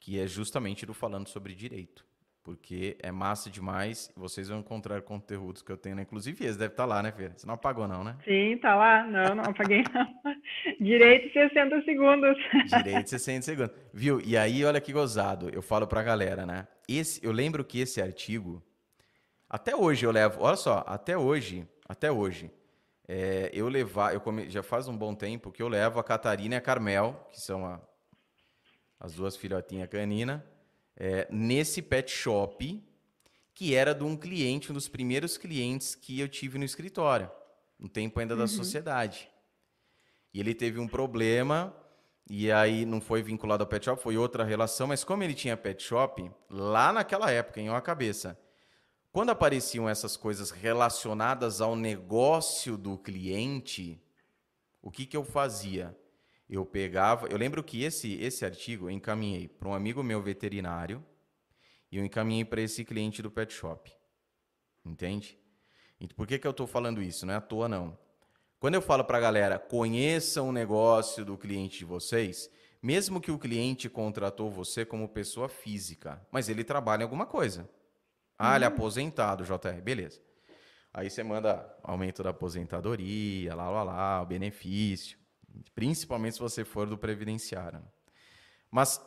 que é justamente do Falando sobre Direito porque é massa demais. Vocês vão encontrar conteúdos que eu tenho, né? Inclusive esse deve estar tá lá, né, Fê? Você não apagou, não, né? Sim, tá lá. Não, não apaguei, não. (laughs) Direito 60 segundos. (laughs) Direito 60 segundos. Viu? E aí, olha que gozado. Eu falo pra galera, né? Esse, eu lembro que esse artigo, até hoje eu levo, olha só, até hoje, até hoje, é, eu levar, eu come, já faz um bom tempo que eu levo a Catarina e a Carmel, que são a, as duas filhotinhas canina, é, nesse pet shop, que era de um cliente, um dos primeiros clientes que eu tive no escritório, no tempo ainda da uhum. sociedade. E ele teve um problema, e aí não foi vinculado ao pet shop, foi outra relação, mas como ele tinha pet shop, lá naquela época, em uma cabeça, quando apareciam essas coisas relacionadas ao negócio do cliente, o que, que eu fazia? Eu pegava. Eu lembro que esse, esse artigo eu encaminhei para um amigo meu veterinário e eu encaminhei para esse cliente do pet shop. Entende? E por que, que eu estou falando isso? Não é à toa, não. Quando eu falo para a galera, conheçam o negócio do cliente de vocês, mesmo que o cliente contratou você como pessoa física, mas ele trabalha em alguma coisa. Ah, ele é uhum. aposentado, JR, beleza. Aí você manda aumento da aposentadoria, lá, lá, lá, o benefício. Principalmente se você for do previdenciário. Mas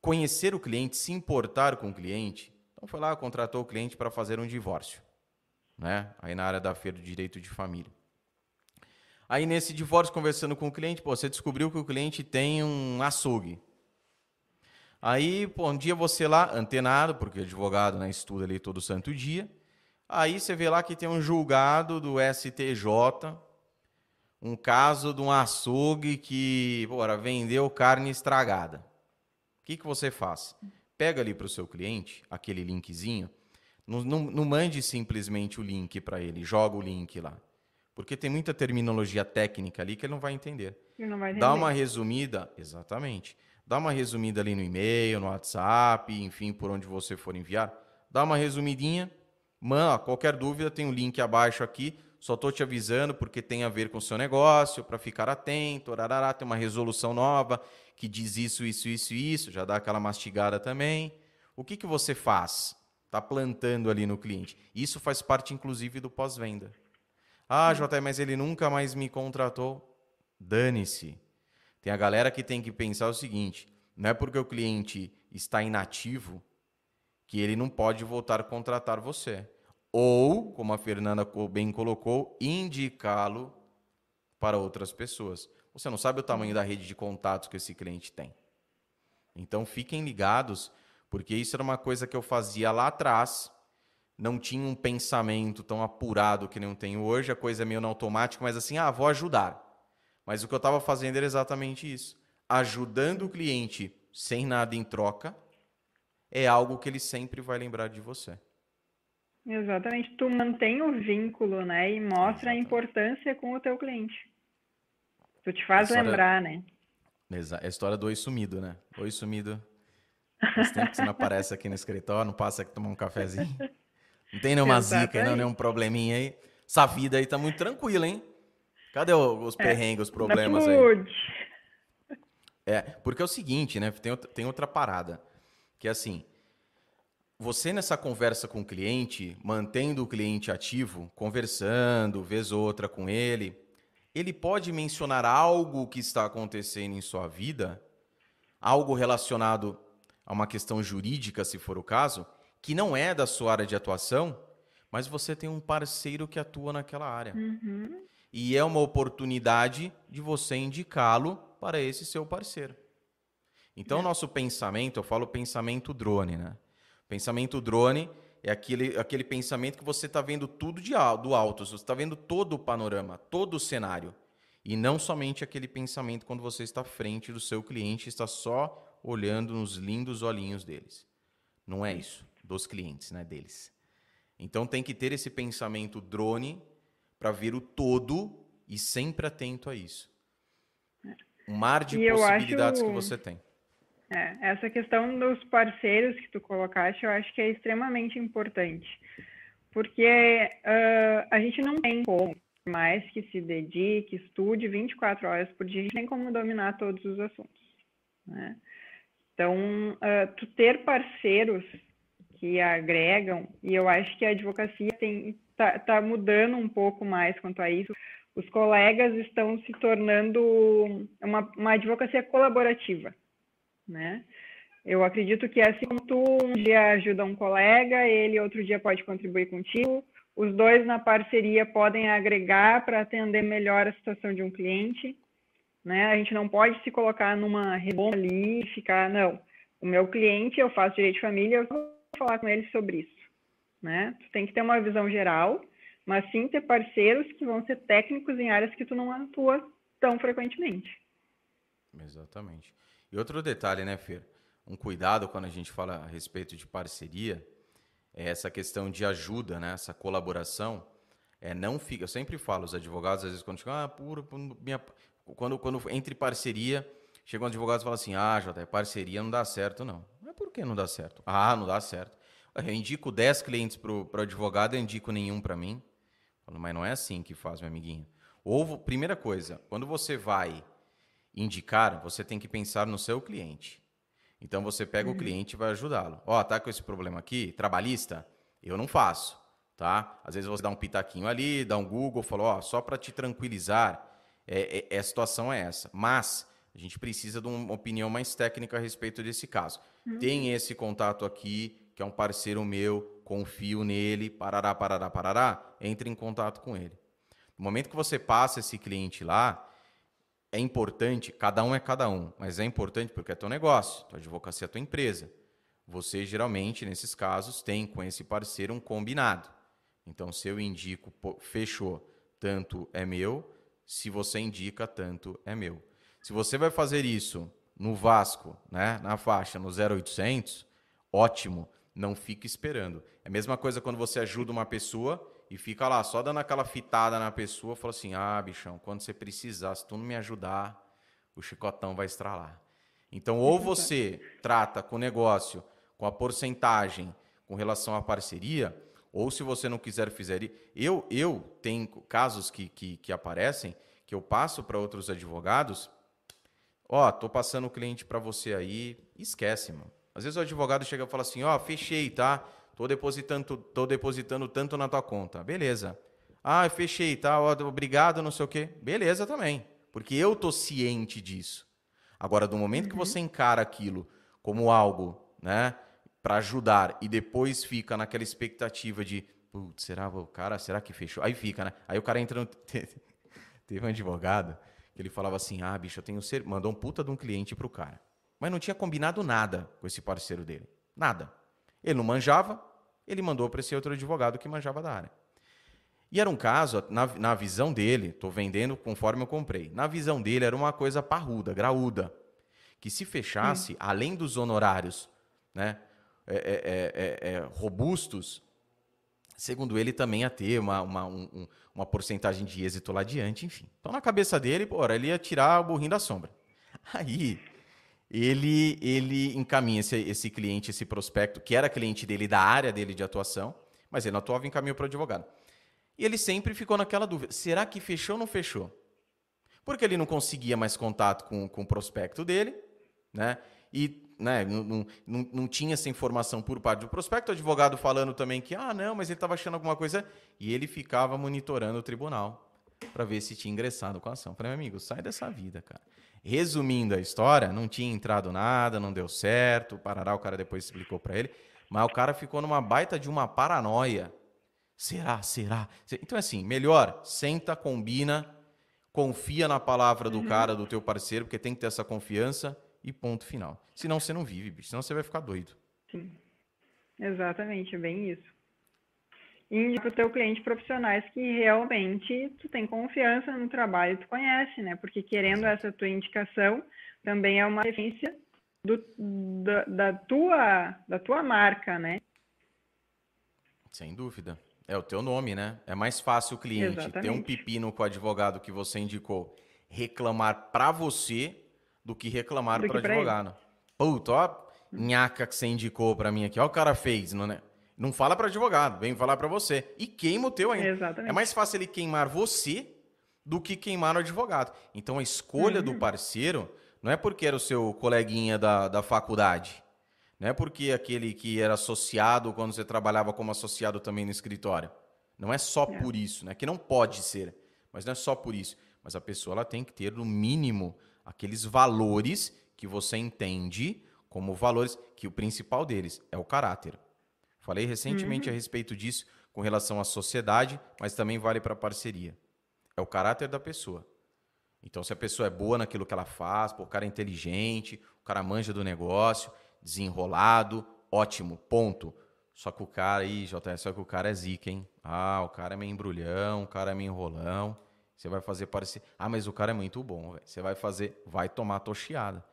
conhecer o cliente, se importar com o cliente, então foi lá, contratou o cliente para fazer um divórcio. Né? Aí na área da feira de direito de família. Aí nesse divórcio, conversando com o cliente, pô, você descobriu que o cliente tem um açougue. Aí, pô, um dia você lá, antenado, porque advogado né, estuda ali todo santo dia. Aí você vê lá que tem um julgado do STJ, um caso de um açougue que, bora, vendeu carne estragada. O que, que você faz? Pega ali para o seu cliente aquele linkzinho, não, não, não mande simplesmente o link para ele, joga o link lá. Porque tem muita terminologia técnica ali que ele não vai entender. Não vai. Dá uma resumida, exatamente. Dá uma resumida ali no e-mail, no WhatsApp, enfim, por onde você for enviar. Dá uma resumidinha. Mano, qualquer dúvida tem um link abaixo aqui. Só estou te avisando porque tem a ver com o seu negócio, para ficar atento. Arará, tem uma resolução nova que diz isso, isso, isso isso. Já dá aquela mastigada também. O que, que você faz? Está plantando ali no cliente. Isso faz parte, inclusive, do pós-venda. Ah, JR, mas ele nunca mais me contratou. Dane-se. Tem a galera que tem que pensar o seguinte: não é porque o cliente está inativo que ele não pode voltar a contratar você. Ou, como a Fernanda bem colocou, indicá-lo para outras pessoas. Você não sabe o tamanho da rede de contatos que esse cliente tem. Então fiquem ligados, porque isso era uma coisa que eu fazia lá atrás não tinha um pensamento tão apurado que nem tenho hoje, a coisa é meio no automático, mas assim, ah, vou ajudar. Mas o que eu estava fazendo era exatamente isso. Ajudando o cliente sem nada em troca é algo que ele sempre vai lembrar de você. Exatamente. Tu mantém o vínculo, né? E mostra Exatamente. a importância com o teu cliente. Tu te faz história... lembrar, né? É a história do oi sumido, né? Oi sumido. Faz tempo que você não aparece aqui no escritório, não passa aqui tomar um cafezinho. Não tem nenhuma (laughs) Exatamente. zica, não, nenhum probleminha aí. Essa vida aí tá muito tranquila, hein? Cadê os é, perrengues, os problemas aí? É, porque é o seguinte, né? Tem, tem outra parada. Que é assim, você nessa conversa com o cliente, mantendo o cliente ativo, conversando, vez outra com ele, ele pode mencionar algo que está acontecendo em sua vida, algo relacionado a uma questão jurídica, se for o caso, que não é da sua área de atuação, mas você tem um parceiro que atua naquela área. Uhum. E é uma oportunidade de você indicá-lo para esse seu parceiro. Então, é. nosso pensamento, eu falo pensamento drone, né? Pensamento drone é aquele, aquele pensamento que você está vendo tudo de, do alto, você está vendo todo o panorama, todo o cenário. E não somente aquele pensamento quando você está à frente do seu cliente, está só olhando nos lindos olhinhos deles. Não é isso dos clientes, né, deles. Então tem que ter esse pensamento drone para ver o todo e sempre atento a isso. Um mar de e possibilidades acho... que você tem. É, essa questão dos parceiros que tu colocaste, eu acho que é extremamente importante. Porque uh, a gente não tem como, mais que se dedique, estude 24 horas por dia, a gente tem como dominar todos os assuntos. Né? Então, uh, tu ter parceiros que agregam, e eu acho que a advocacia está tá mudando um pouco mais quanto a isso. Os colegas estão se tornando uma, uma advocacia colaborativa, né? Eu acredito que assim como tu um dia ajuda um colega, ele outro dia pode contribuir contigo, os dois na parceria podem agregar para atender melhor a situação de um cliente, né? A gente não pode se colocar numa redonda ali e ficar, não, o meu cliente, eu faço direito de família, eu falar com eles sobre isso, né? Tu tem que ter uma visão geral, mas sim ter parceiros que vão ser técnicos em áreas que tu não atua tão frequentemente. Exatamente. E outro detalhe, né, Fer? Um cuidado quando a gente fala a respeito de parceria é essa questão de ajuda, né? Essa colaboração. É, não fica. Eu sempre falo, os advogados, às vezes, quando chegam, ah, puro, minha... quando, quando entre parceria, chegam advogados e falam assim, ah, Jota, parceria não dá certo, não. Mas por que não dá certo? Ah, não dá certo. Eu indico 10 clientes para o advogado, eu indico nenhum para mim. Mas não é assim que faz, meu amiguinho. Ou, primeira coisa, quando você vai indicar, você tem que pensar no seu cliente. Então você pega uhum. o cliente e vai ajudá-lo. Ó, oh, tá com esse problema aqui, trabalhista? Eu não faço. tá? Às vezes você dá um pitaquinho ali, dá um Google, falou, ó, só para te tranquilizar, é, é, a situação é essa. Mas a gente precisa de uma opinião mais técnica a respeito desse caso. Uhum. Tem esse contato aqui, que é um parceiro meu, confio nele, parará, parará, parará, entre em contato com ele. No momento que você passa esse cliente lá, é importante, cada um é cada um, mas é importante porque é teu negócio, tua advocacia é tua empresa. Você geralmente, nesses casos, tem com esse parceiro um combinado. Então, se eu indico, fechou, tanto é meu, se você indica, tanto é meu. Se você vai fazer isso no Vasco, né, na faixa, no 0800, ótimo, não fique esperando. É a mesma coisa quando você ajuda uma pessoa e fica lá só dando aquela fitada na pessoa, fala assim: "Ah, bichão, quando você precisar, se tu não me ajudar, o chicotão vai estralar". Então, ou você trata com o negócio, com a porcentagem com relação à parceria, ou se você não quiser fizer eu eu tenho casos que, que, que aparecem que eu passo para outros advogados Ó, tô passando o cliente para você aí, esquece, mano. Às vezes o advogado chega e fala assim, ó, fechei, tá? Tô depositando, tô depositando tanto na tua conta. Beleza. Ah, fechei, tá? Obrigado, não sei o quê. Beleza também. Porque eu tô ciente disso. Agora, do momento uhum. que você encara aquilo como algo, né, para ajudar e depois fica naquela expectativa de, putz, será o cara, será que fechou? Aí fica, né? Aí o cara entra no (laughs) teve um advogado ele falava assim: ah, bicho, eu tenho ser. Mandou um puta de um cliente pro cara. Mas não tinha combinado nada com esse parceiro dele. Nada. Ele não manjava, ele mandou para esse outro advogado que manjava da área. E era um caso, na, na visão dele, estou vendendo conforme eu comprei. Na visão dele, era uma coisa parruda, graúda. Que se fechasse, hum. além dos honorários né, é, é, é, robustos, segundo ele, também ia ter uma, uma, um, uma porcentagem de êxito lá adiante, enfim. Então, na cabeça dele, pô, ele ia tirar o burrinho da sombra. Aí, ele, ele encaminha esse, esse cliente, esse prospecto, que era cliente dele da área dele de atuação, mas ele não atuava em caminho para o advogado. E ele sempre ficou naquela dúvida: será que fechou ou não fechou? Porque ele não conseguia mais contato com, com o prospecto dele, né? E né, não, não, não tinha essa informação por parte do prospecto, o advogado falando também que, ah, não, mas ele estava achando alguma coisa, e ele ficava monitorando o tribunal para ver se tinha ingressado com a ação. Falei, meu amigo, sai dessa vida, cara. Resumindo a história, não tinha entrado nada, não deu certo, parará, o cara depois explicou para ele, mas o cara ficou numa baita de uma paranoia. Será, será? Então, assim, melhor, senta, combina, confia na palavra do uhum. cara, do teu parceiro, porque tem que ter essa confiança e ponto final. Senão você não vive, bicho. Senão você vai ficar doido. Sim. Exatamente, é bem isso. E para o teu cliente profissionais que realmente tu tem confiança no trabalho, tu conhece, né? Porque querendo essa tua indicação também é uma referência do, da, da, tua, da tua marca, né? Sem dúvida. É o teu nome, né? É mais fácil o cliente Exatamente. ter um pepino com o advogado que você indicou reclamar para você do que reclamar para o advogado. Puta, ó, nhaca que você indicou para mim aqui, ó, o cara fez, não, né? Não fala para advogado, vem falar para você. E queima o teu ainda. Exatamente. É mais fácil ele queimar você do que queimar o advogado. Então a escolha uhum. do parceiro não é porque era o seu coleguinha da, da faculdade. Não é porque aquele que era associado quando você trabalhava como associado também no escritório. Não é só é. por isso, né? Que não pode ser, mas não é só por isso. Mas a pessoa ela tem que ter no mínimo aqueles valores que você entende como valores, que o principal deles é o caráter. Falei recentemente uhum. a respeito disso com relação à sociedade, mas também vale para a parceria. É o caráter da pessoa. Então, se a pessoa é boa naquilo que ela faz, pô, o cara é inteligente, o cara manja do negócio, desenrolado, ótimo, ponto. Só que o cara aí, JS, só que o cara é zica, hein? Ah, o cara é meio embrulhão, o cara é meio enrolão. Você vai fazer parecer. Ah, mas o cara é muito bom, véio. Você vai fazer, vai tomar tocheada.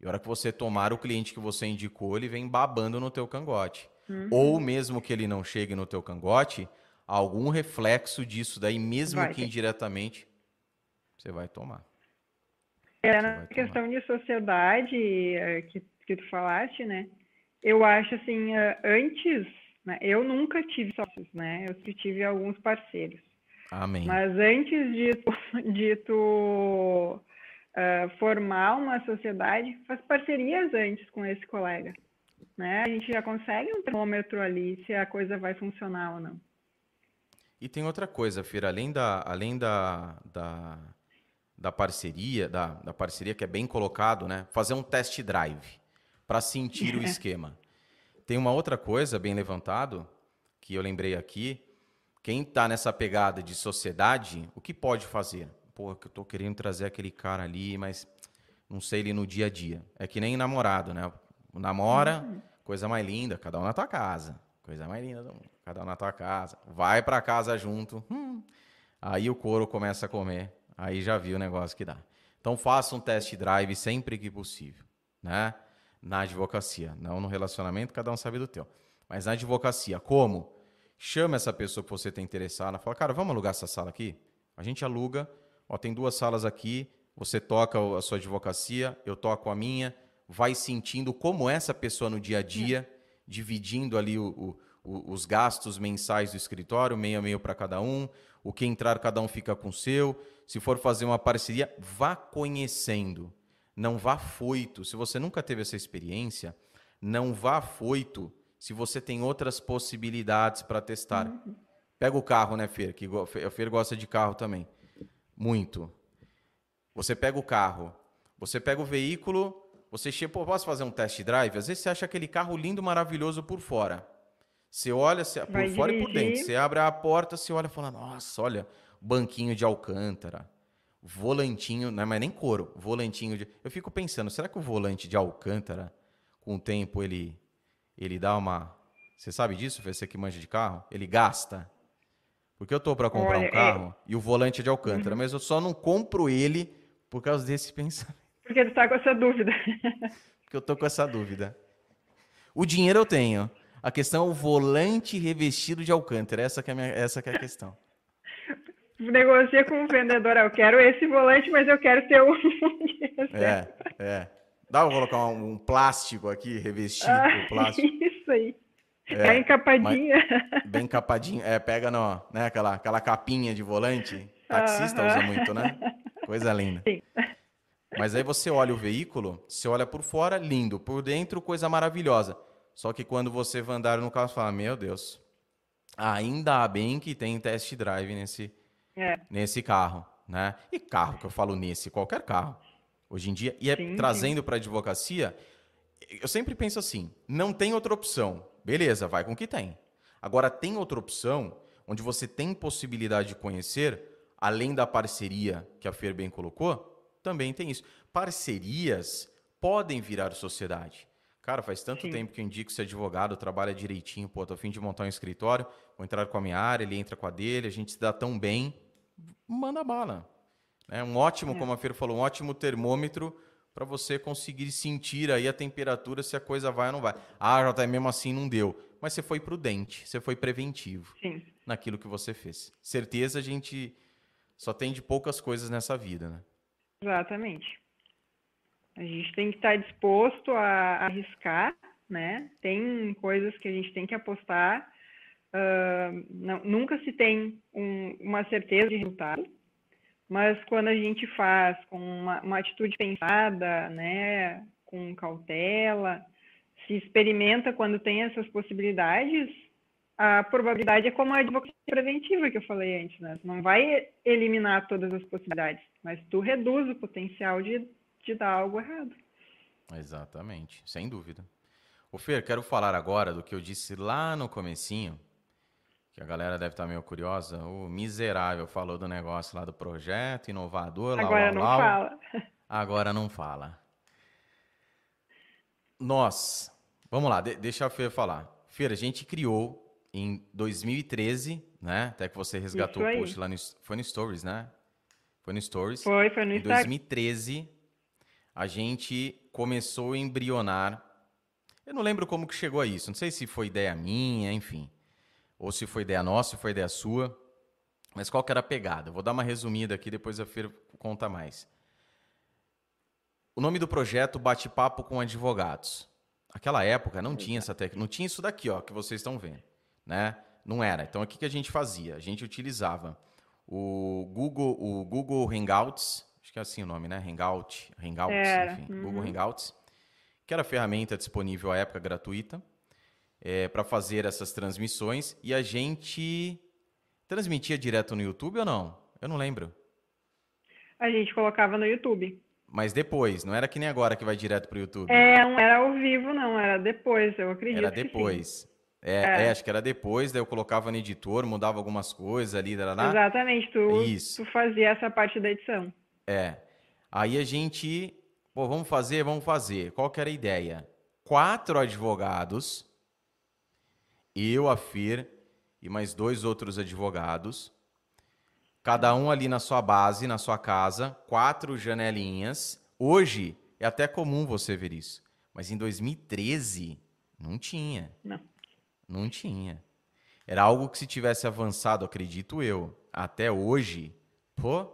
E a hora que você tomar o cliente que você indicou, ele vem babando no teu cangote. Uhum. Ou mesmo que ele não chegue no teu cangote, algum reflexo disso daí, mesmo vai, que indiretamente, você vai tomar. É, na questão de sociedade é, que, que tu falaste, né? Eu acho assim, é, antes, né, eu nunca tive sócios, né? Eu tive alguns parceiros. Amém. Mas antes de tu, (laughs) de tu uh, formar uma sociedade, faz parcerias antes com esse colega. Né? A gente já consegue um termômetro ali se a coisa vai funcionar ou não. E tem outra coisa, Fira, além da, além da, da, da parceria, da, da parceria que é bem colocado, né? Fazer um test drive para sentir o (laughs) esquema. Tem uma outra coisa bem levantado que eu lembrei aqui. Quem está nessa pegada de sociedade, o que pode fazer? Pô, que eu tô querendo trazer aquele cara ali, mas não sei ele no dia a dia. É que nem namorado, né? Namora, uhum. coisa mais linda, cada um na tua casa. Coisa mais linda do mundo. Cada um na tua casa. Vai para casa junto. Hum. Aí o couro começa a comer. Aí já viu o negócio que dá. Então faça um test drive sempre que possível, né? Na advocacia, não no relacionamento, cada um sabe do teu. Mas na advocacia, como? Chama essa pessoa que você tem interessada, fala, cara, vamos alugar essa sala aqui? A gente aluga, ó, tem duas salas aqui, você toca a sua advocacia, eu toco a minha, vai sentindo como é essa pessoa no dia a dia, dividindo ali o, o, os gastos mensais do escritório, meio a meio para cada um, o que entrar, cada um fica com o seu. Se for fazer uma parceria, vá conhecendo, não vá foito. Se você nunca teve essa experiência, não vá foito se você tem outras possibilidades para testar. Uhum. Pega o carro, né, Fer? Que a Fer gosta de carro também. Muito. Você pega o carro, você pega o veículo, você chega, pô, posso fazer um test drive? Às vezes você acha aquele carro lindo, maravilhoso por fora. Você olha você, por Vai fora dirigir. e por dentro. Você abre a porta, você olha e fala, nossa, olha, banquinho de alcântara, volantinho, não é mais nem couro, volantinho de... Eu fico pensando, será que o volante de alcântara, com o tempo, ele, ele dá uma... Você sabe disso, você que manja de carro? Ele gasta. Porque eu tô para comprar olha, um é carro é... e o volante é de alcântara, uhum. mas eu só não compro ele por causa desse (laughs) pensamento. Porque tu tá com essa dúvida. (laughs) Porque eu tô com essa dúvida. O dinheiro eu tenho. A questão é o volante revestido de alcântara. Essa que é a, minha, essa que é a questão. (laughs) Negocia com o vendedor. Eu quero esse volante, mas eu quero ter um. (laughs) é, é. Dá pra colocar um, um plástico aqui, revestido ah, plástico? Isso aí. É, é encapadinha. Bem encapadinho. É, pega no, né, aquela, aquela capinha de volante. Taxista usa muito, né? Coisa linda. Sim. Mas aí você olha o veículo, você olha por fora, lindo. Por dentro, coisa maravilhosa. Só que quando você vai andar no carro, você fala, meu Deus, ainda bem que tem test drive nesse, é. nesse carro, né? E carro, que eu falo nesse, qualquer carro, hoje em dia. E é sim, trazendo para a advocacia, eu sempre penso assim, não tem outra opção. Beleza, vai com o que tem. Agora, tem outra opção, onde você tem possibilidade de conhecer, além da parceria que a Fer bem colocou, também tem isso. Parcerias podem virar sociedade. Cara, faz tanto Sim. tempo que eu indico ser advogado, trabalha direitinho, pô, tô a fim de montar um escritório, vou entrar com a minha área, ele entra com a dele, a gente se dá tão bem, manda bala. É um ótimo, é. como a Feira falou, um ótimo termômetro para você conseguir sentir aí a temperatura se a coisa vai ou não vai. Ah, já tá mesmo assim não deu. Mas você foi prudente, você foi preventivo Sim. naquilo que você fez. Certeza a gente só tem de poucas coisas nessa vida, né? Exatamente. A gente tem que estar disposto a, arriscar, né? Tem coisas que a gente tem que apostar. Uh, não, nunca se tem um, uma certeza de resultado, mas quando a gente faz com uma, uma atitude pensada, né, com cautela, se experimenta quando tem essas possibilidades, a probabilidade é como a advocacia preventiva que eu falei antes, né? Não vai eliminar todas as possibilidades, mas tu reduz o potencial de de dar algo errado. Exatamente, sem dúvida. O Fer, quero falar agora do que eu disse lá no comecinho, que a galera deve estar meio curiosa. O miserável falou do negócio lá do projeto, inovador, Agora não fala. Agora não fala. Nós, vamos lá, de, deixa a Fer falar. Fer, a gente criou em 2013, né? Até que você resgatou o post lá no, foi no Stories, né? Foi no Stories. Foi, foi no Instagram. Em 2013, a gente começou a embrionar. Eu não lembro como que chegou a isso. Não sei se foi ideia minha, enfim. Ou se foi ideia nossa, se foi ideia sua. Mas qual que era a pegada? Vou dar uma resumida aqui, depois a Fer conta mais. O nome do projeto Bate-Papo com Advogados. Aquela época não tinha essa técnica, não tinha isso daqui, ó, que vocês estão vendo, né? Não era. Então, o que, que a gente fazia? A gente utilizava o Google, o Google Hangouts, acho que é assim o nome, né? Hangout, Hangouts, é. enfim, uhum. Google Hangouts, que era a ferramenta disponível à época gratuita é, para fazer essas transmissões e a gente Transmitia direto no YouTube ou não? Eu não lembro. A gente colocava no YouTube. Mas depois, não era que nem agora que vai direto pro YouTube. É, não era ao vivo, não, era depois, eu acredito. Era depois. É, é. é, acho que era depois, daí eu colocava no editor, mudava algumas coisas ali, lá, lá. Exatamente, tu, Isso. tu fazia essa parte da edição. É. Aí a gente, pô, vamos fazer, vamos fazer. Qual que era a ideia? Quatro advogados, eu, a Fir e mais dois outros advogados, cada um ali na sua base, na sua casa, quatro janelinhas. Hoje é até comum você ver isso, mas em 2013 não tinha. Não. Não tinha. Era algo que se tivesse avançado, acredito eu, até hoje, pô,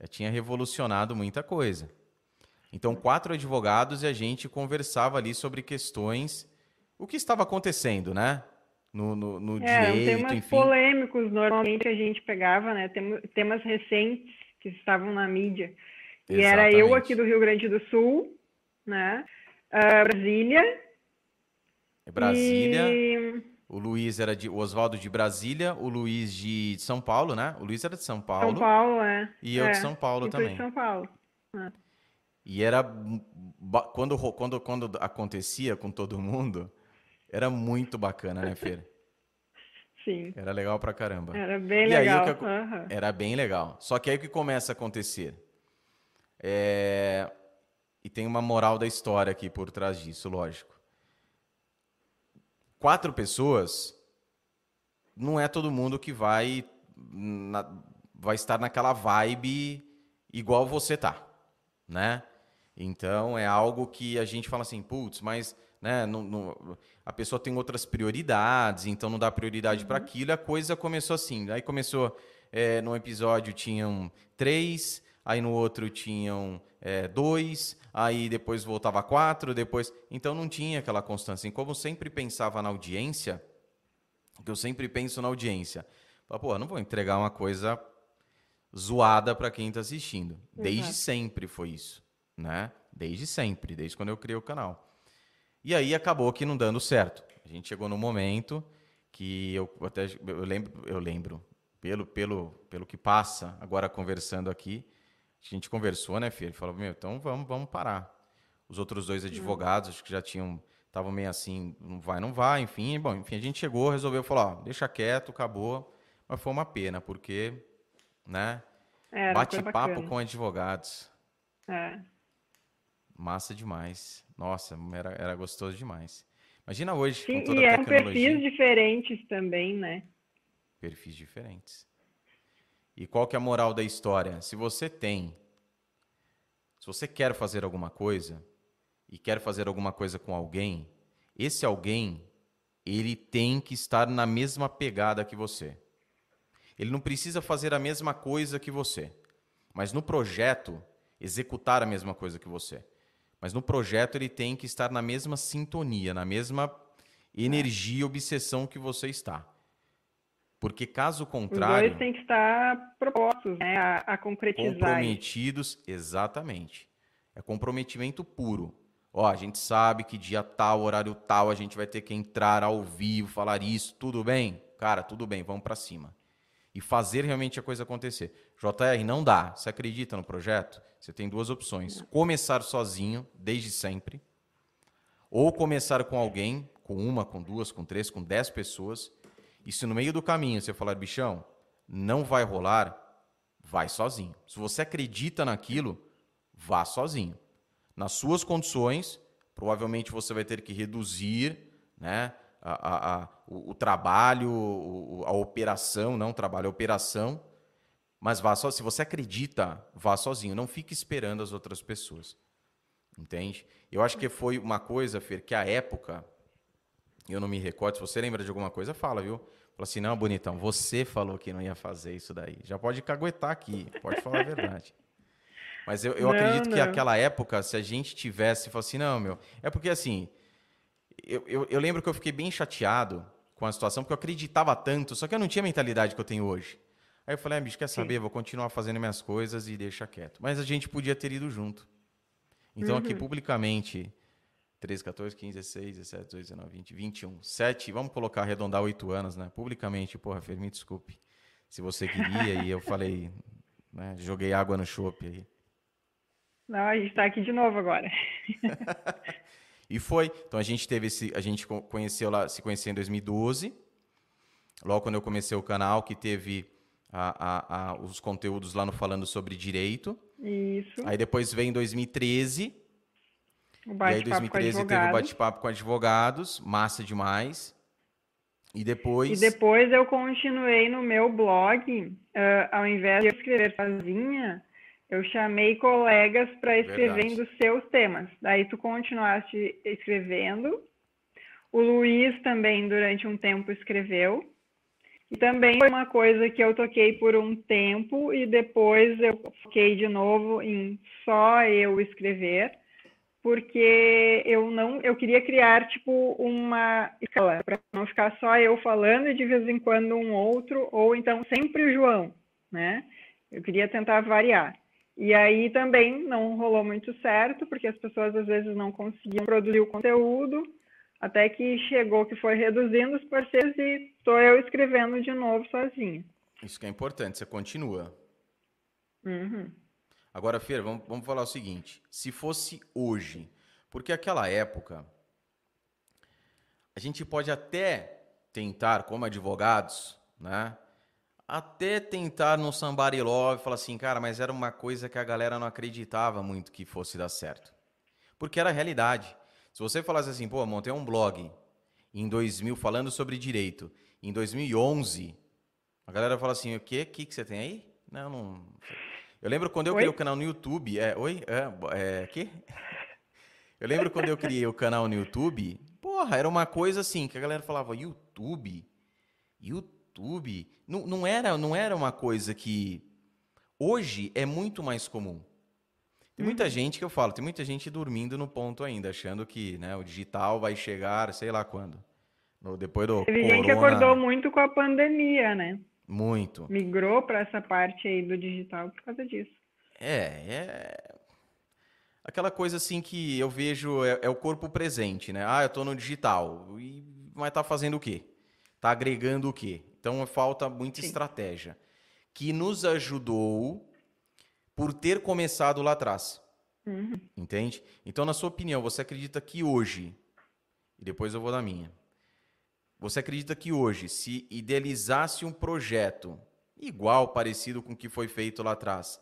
já tinha revolucionado muita coisa. Então, quatro advogados e a gente conversava ali sobre questões, o que estava acontecendo, né? No, no, no é, direito, temas enfim. polêmicos normalmente a gente pegava, né? Temas recentes que estavam na mídia. E Exatamente. era eu aqui do Rio Grande do Sul, né? Uh, Brasília. Brasília. E o Luiz era de. O Oswaldo de Brasília, o Luiz de São Paulo, né? O Luiz era de São Paulo. São Paulo, é. E eu é. de São Paulo e também. de São Paulo. É. E era. Quando, quando, quando acontecia com todo mundo, era muito bacana, né, Fer? (laughs) Sim. Era legal pra caramba. Era bem e legal. Aí, que, uhum. Era bem legal. Só que aí o que começa a acontecer? É... E tem uma moral da história aqui por trás disso, lógico quatro pessoas, não é todo mundo que vai, na, vai estar naquela vibe igual você tá, né? Então é algo que a gente fala assim, putz, mas né, não, não, a pessoa tem outras prioridades, então não dá prioridade uhum. para aquilo. A coisa começou assim. Aí começou, é, no episódio tinham três, aí no outro tinham é, dois, aí depois voltava quatro, depois. Então não tinha aquela constância. E como eu sempre pensava na audiência, que eu sempre penso na audiência, pô, não vou entregar uma coisa zoada para quem está assistindo. Desde uhum. sempre foi isso, né? Desde sempre, desde quando eu criei o canal. E aí acabou que não dando certo. A gente chegou no momento que eu até eu lembro, eu lembro pelo pelo pelo que passa agora conversando aqui, a gente conversou, né, filho? Ele falou, meu, então vamos, vamos parar. Os outros dois advogados, acho que já tinham, estavam meio assim, não vai, não vai, enfim. Bom, enfim, a gente chegou, resolveu falar, ó, deixa quieto, acabou. Mas foi uma pena, porque, né, bate-papo com advogados. É. Massa demais. Nossa, era, era gostoso demais. Imagina hoje, Sim, com toda e a eram perfis diferentes também, né? Perfis diferentes. E qual que é a moral da história? Se você tem, se você quer fazer alguma coisa e quer fazer alguma coisa com alguém, esse alguém, ele tem que estar na mesma pegada que você. Ele não precisa fazer a mesma coisa que você, mas no projeto executar a mesma coisa que você. Mas no projeto ele tem que estar na mesma sintonia, na mesma energia, obsessão que você está. Porque caso contrário. Os dois têm que estar propostos né, a, a concretizar. Comprometidos, exatamente. É comprometimento puro. Ó, a gente sabe que dia tal, horário tal, a gente vai ter que entrar ao vivo, falar isso, tudo bem? Cara, tudo bem, vamos para cima. E fazer realmente a coisa acontecer. JR, não dá. Você acredita no projeto? Você tem duas opções. Começar sozinho, desde sempre. Ou começar com alguém, com uma, com duas, com três, com dez pessoas e se no meio do caminho você falar, bichão, não vai rolar, vai sozinho. Se você acredita naquilo, vá sozinho. Nas suas condições, provavelmente você vai ter que reduzir né, a, a, a, o, o, trabalho, a operação, não trabalho, a operação, mas vá só. Se você acredita, vá sozinho. Não fique esperando as outras pessoas. Entende? Eu acho que foi uma coisa, Fer, que a época, eu não me recordo, se você lembra de alguma coisa, fala, viu? Falou assim: não, bonitão, você falou que não ia fazer isso daí. Já pode caguetar aqui, pode falar a verdade. Mas eu, eu não, acredito não. que aquela época, se a gente tivesse, falou assim: não, meu. É porque assim, eu, eu, eu, lembro que eu fiquei bem chateado com a situação, porque eu acreditava tanto, só que eu não tinha a mentalidade que eu tenho hoje. Aí eu falei: ah, bicho, quer saber? Sim. Vou continuar fazendo minhas coisas e deixa quieto. Mas a gente podia ter ido junto. Então, uhum. aqui publicamente, 13, 14, 15, 16, 17, 18, 19, 20, 21. 7, vamos colocar, arredondar 8 anos, né? Publicamente, porra, Fer, me desculpe. se você queria, e eu falei, né, joguei água no chope aí. Não, a gente está aqui de novo agora. (laughs) e foi. Então a gente teve esse, a gente conheceu lá, se conheceu em 2012. Logo quando eu comecei o canal, que teve a, a, a, os conteúdos lá no falando sobre direito. Isso. Aí depois veio em 2013. E aí em 2013 teve o bate-papo com advogados, massa demais. E depois. E depois eu continuei no meu blog, uh, ao invés de eu escrever sozinha, eu chamei colegas para escreverem dos seus temas. Daí tu continuaste escrevendo. O Luiz também, durante um tempo, escreveu. E também foi uma coisa que eu toquei por um tempo e depois eu foquei de novo em só eu escrever, porque eu não, eu queria criar tipo uma escala para não ficar só eu falando e de vez em quando um outro ou então sempre o João, né? Eu queria tentar variar. E aí também não rolou muito certo, porque as pessoas às vezes não conseguiam produzir o conteúdo, até que chegou que foi reduzindo os parceiros e estou eu escrevendo de novo sozinha. Isso que é importante, você continua. Uhum. Agora, Fer, vamos, vamos falar o seguinte: se fosse hoje, porque aquela época, a gente pode até tentar, como advogados, né? até tentar no Somebody Love falar assim, cara, mas era uma coisa que a galera não acreditava muito que fosse dar certo. Porque era a realidade. Se você falasse assim, pô, montei um blog em 2000 falando sobre direito, em 2011, a galera fala assim, o quê? O que, que você tem aí? Não, não... Eu lembro quando eu oi? criei o canal no YouTube, é, oi? É, é, quê? Eu lembro quando eu criei o canal no YouTube, porra, era uma coisa assim, que a galera falava, YouTube? YouTube? YouTube. Não, não, era, não era uma coisa que hoje é muito mais comum. Tem muita uhum. gente que eu falo, tem muita gente dormindo no ponto ainda, achando que né, o digital vai chegar, sei lá quando. No, depois do Teve corona... gente que acordou muito com a pandemia, né? Muito. Migrou para essa parte aí do digital por causa disso. É, é. Aquela coisa assim que eu vejo é, é o corpo presente, né? Ah, eu estou no digital. E, mas tá fazendo o quê? Tá agregando o quê? Então falta muita Sim. estratégia. Que nos ajudou por ter começado lá atrás. Uhum. Entende? Então, na sua opinião, você acredita que hoje, e depois eu vou na minha, você acredita que hoje, se idealizasse um projeto igual, parecido com o que foi feito lá atrás,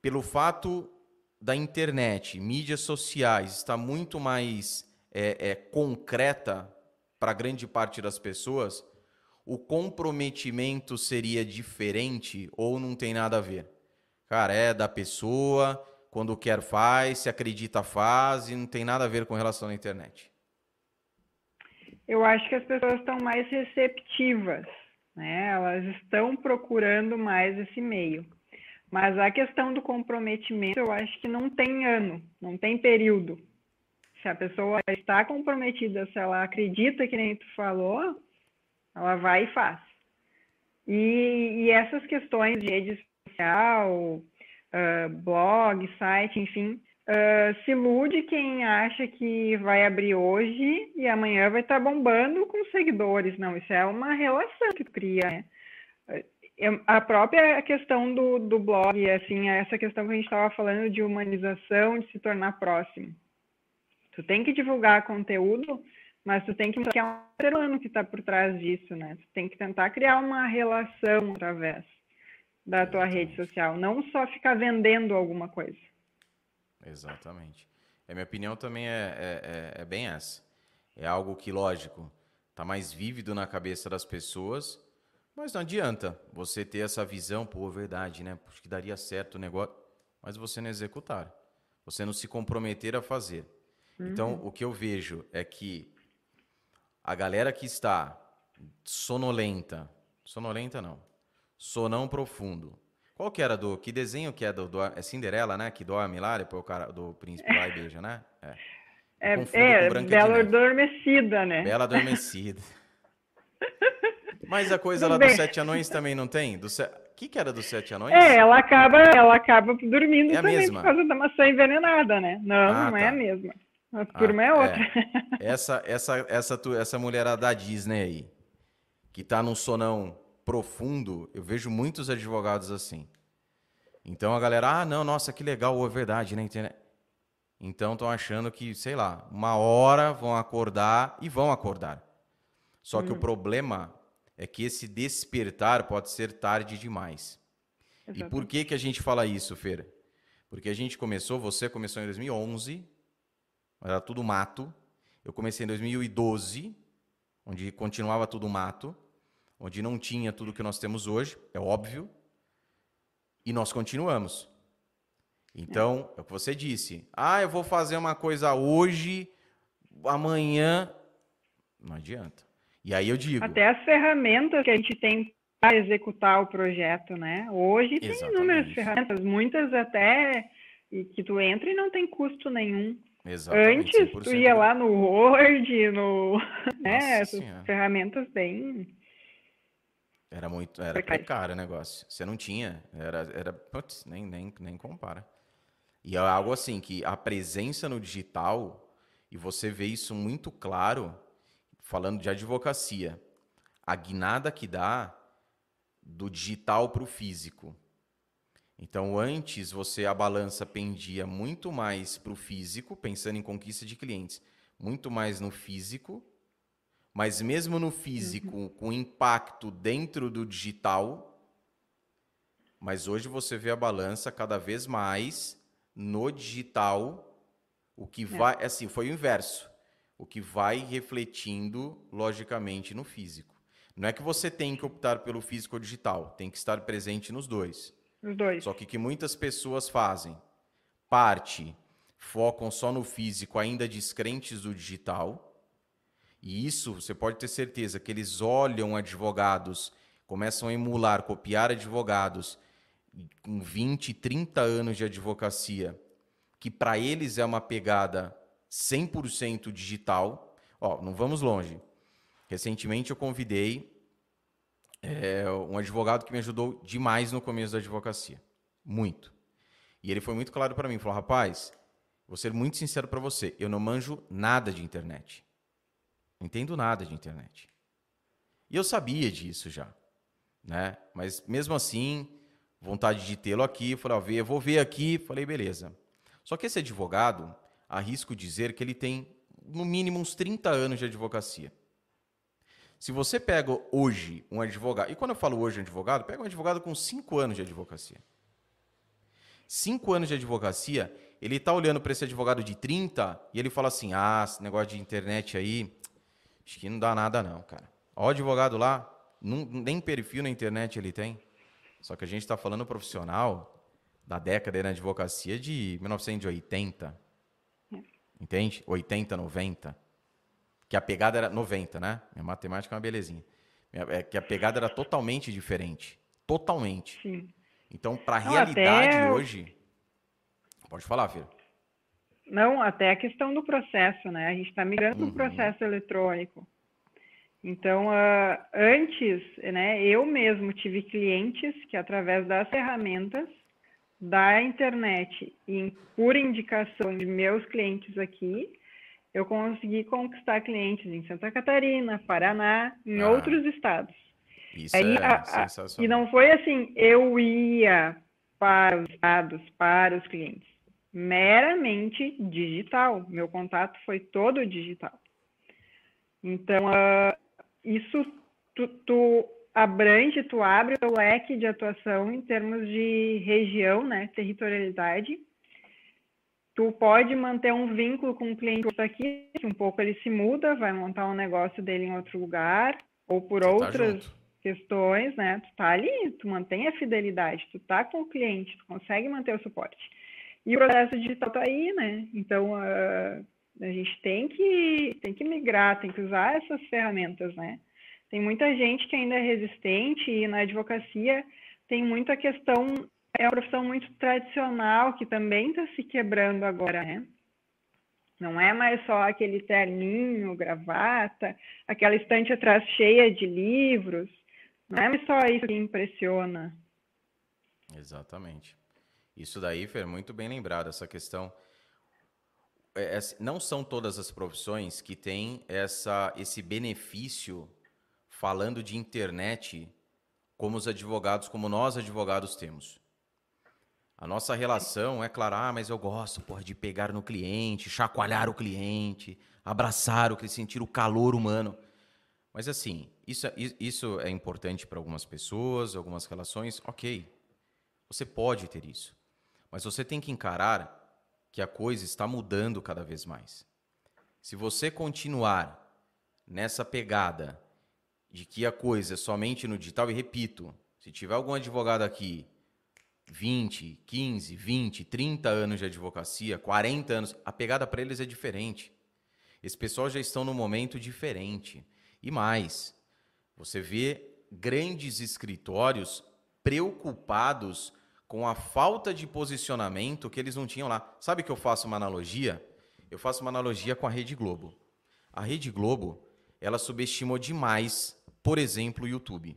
pelo fato da internet, mídias sociais, está muito mais é, é, concreta para grande parte das pessoas, o comprometimento seria diferente ou não tem nada a ver? Cara, é da pessoa, quando quer faz, se acredita faz e não tem nada a ver com relação à internet. Eu acho que as pessoas estão mais receptivas, né? Elas estão procurando mais esse meio. Mas a questão do comprometimento, eu acho que não tem ano, não tem período. Se a pessoa está comprometida, se ela acredita que nem tu falou, ela vai e faz. E, e essas questões de rede social, uh, blog, site, enfim, uh, se ilude quem acha que vai abrir hoje e amanhã vai estar tá bombando com seguidores. Não, isso é uma relação que cria. Né? A própria questão do, do blog, assim, essa questão que a gente estava falando de humanização, de se tornar próximo. Tu tem que divulgar conteúdo mas tu tem que mostrar que é um ser humano que está por trás disso, né? Tu tem que tentar criar uma relação através da tua rede social, não só ficar vendendo alguma coisa. Exatamente. A minha opinião também é, é, é, é bem essa. É algo que, lógico, está mais vívido na cabeça das pessoas, mas não adianta você ter essa visão, pô, verdade, né? Acho que daria certo o negócio, mas você não executar. Você não se comprometer a fazer. Então, uhum. Então, o que eu vejo é que a galera que está sonolenta, sonolenta não, sonão profundo. Qual que era do, que desenho que é do, do é Cinderela, né? Que dorme lá, depois o cara do príncipe lá e (laughs) beija, né? É, é, é Bela Adormecida, né? Bela Adormecida. (laughs) Mas a coisa lá dos Sete Anões também não tem? Do se... O que, que era dos Sete Anões? É, ela acaba, ela acaba dormindo é também mesma. por causa da maçã envenenada, né? Não, ah, não tá. é a mesma. A ah, turma ah, é outra. É. Essa, essa, essa, essa mulherada da Disney aí, que tá num sonão profundo, eu vejo muitos advogados assim. Então a galera, ah, não, nossa, que legal, é verdade, né? Internet. Então estão achando que, sei lá, uma hora vão acordar e vão acordar. Só que o hum. problema é que esse despertar pode ser tarde demais. Exatamente. E por que, que a gente fala isso, Fer? Porque a gente começou, você começou em 2011, era tudo mato. Eu comecei em 2012, onde continuava tudo mato, onde não tinha tudo que nós temos hoje, é óbvio. E nós continuamos. Então, é o que você disse. Ah, eu vou fazer uma coisa hoje, amanhã. Não adianta. E aí eu digo. Até as ferramentas que a gente tem para executar o projeto, né? Hoje tem Exatamente. inúmeras ferramentas, muitas até que tu entra e não tem custo nenhum. Exatamente, Antes tu ia lá no Word, no. (laughs) né, essas ferramentas bem era muito, era precário o negócio. Você não tinha, era, era putz, nem, nem, nem compara. E é algo assim que a presença no digital, e você vê isso muito claro, falando de advocacia, a guinada que dá do digital para o físico. Então, antes você a balança pendia muito mais para o físico, pensando em conquista de clientes, muito mais no físico, mas mesmo no físico, uhum. com impacto dentro do digital, mas hoje você vê a balança cada vez mais no digital, o que é. vai, assim, foi o inverso. O que vai refletindo logicamente no físico. Não é que você tem que optar pelo físico ou digital, tem que estar presente nos dois. Os dois. Só que que muitas pessoas fazem, parte focam só no físico, ainda descrentes do digital, e isso você pode ter certeza que eles olham advogados, começam a emular, copiar advogados com 20, 30 anos de advocacia, que para eles é uma pegada 100% digital. Ó, não vamos longe. Recentemente eu convidei é, um advogado que me ajudou demais no começo da advocacia. Muito. E ele foi muito claro para mim. Falou, rapaz, vou ser muito sincero para você. Eu não manjo nada de internet. Não entendo nada de internet. E eu sabia disso já, né? Mas mesmo assim, vontade de tê-lo aqui, falei, eu vou ver aqui, falei, beleza. Só que esse advogado, arrisco dizer que ele tem no mínimo uns 30 anos de advocacia. Se você pega hoje um advogado, e quando eu falo hoje um advogado, pega um advogado com 5 anos de advocacia. 5 anos de advocacia, ele está olhando para esse advogado de 30 e ele fala assim: ah, esse negócio de internet aí, Acho que não dá nada não, cara. Ó, o advogado lá, não, nem perfil na internet ele tem. Só que a gente está falando profissional da década na advocacia de 1980. Entende? 80, 90. Que a pegada era 90, né? Minha matemática é uma belezinha. É que a pegada era totalmente diferente. Totalmente. Sim. Então, para a realidade até... hoje. Pode falar, filho. Não, até a questão do processo, né? A gente está migrando uhum. para o processo eletrônico. Então, uh, antes, né, eu mesmo tive clientes que, através das ferramentas da internet e por indicação de meus clientes aqui, eu consegui conquistar clientes em Santa Catarina, Paraná, em ah, outros estados. Isso Aí, é a, sensacional. E não foi assim, eu ia para os estados, para os clientes meramente digital. Meu contato foi todo digital. Então, uh, isso tu, tu, abrange, tu abre o leque de atuação em termos de região, né, territorialidade. Tu pode manter um vínculo com o cliente que aqui, um pouco ele se muda, vai montar um negócio dele em outro lugar, ou por tá outras tá questões, né? Tu tá ali, tu mantém a fidelidade, tu tá com o cliente, tu consegue manter o suporte. E o processo digital está aí, né? Então, a, a gente tem que, tem que migrar, tem que usar essas ferramentas, né? Tem muita gente que ainda é resistente e na advocacia tem muita questão, é uma profissão muito tradicional que também está se quebrando agora, né? Não é mais só aquele terninho, gravata, aquela estante atrás cheia de livros. Não é mais só isso que impressiona. Exatamente. Isso daí, Fer, muito bem lembrado, essa questão. É, é, não são todas as profissões que têm essa, esse benefício, falando de internet, como os advogados, como nós advogados temos. A nossa relação é claro, ah, mas eu gosto porra, de pegar no cliente, chacoalhar o cliente, abraçar o cliente, sentir o calor humano. Mas assim, isso, é, isso é importante para algumas pessoas, algumas relações, ok. Você pode ter isso. Mas você tem que encarar que a coisa está mudando cada vez mais. Se você continuar nessa pegada de que a coisa é somente no digital, e repito, se tiver algum advogado aqui, 20, 15, 20, 30 anos de advocacia, 40 anos, a pegada para eles é diferente. Esse pessoal já estão num momento diferente. E mais, você vê grandes escritórios preocupados com a falta de posicionamento que eles não tinham lá. Sabe que eu faço uma analogia? Eu faço uma analogia com a Rede Globo. A Rede Globo, ela subestimou demais, por exemplo, o YouTube.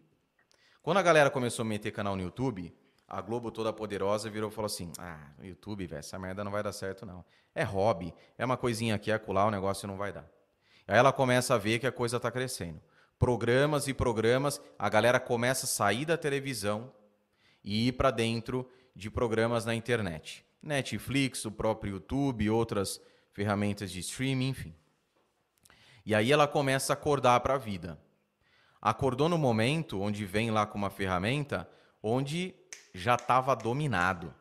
Quando a galera começou a meter canal no YouTube, a Globo toda poderosa virou e falou assim: Ah, YouTube, velho, essa merda não vai dar certo, não. É hobby, é uma coisinha aqui, acolá, o negócio não vai dar. Aí ela começa a ver que a coisa está crescendo. Programas e programas, a galera começa a sair da televisão e ir para dentro de programas na internet. Netflix, o próprio YouTube, outras ferramentas de streaming, enfim. E aí ela começa a acordar para a vida. Acordou no momento onde vem lá com uma ferramenta onde já estava dominado,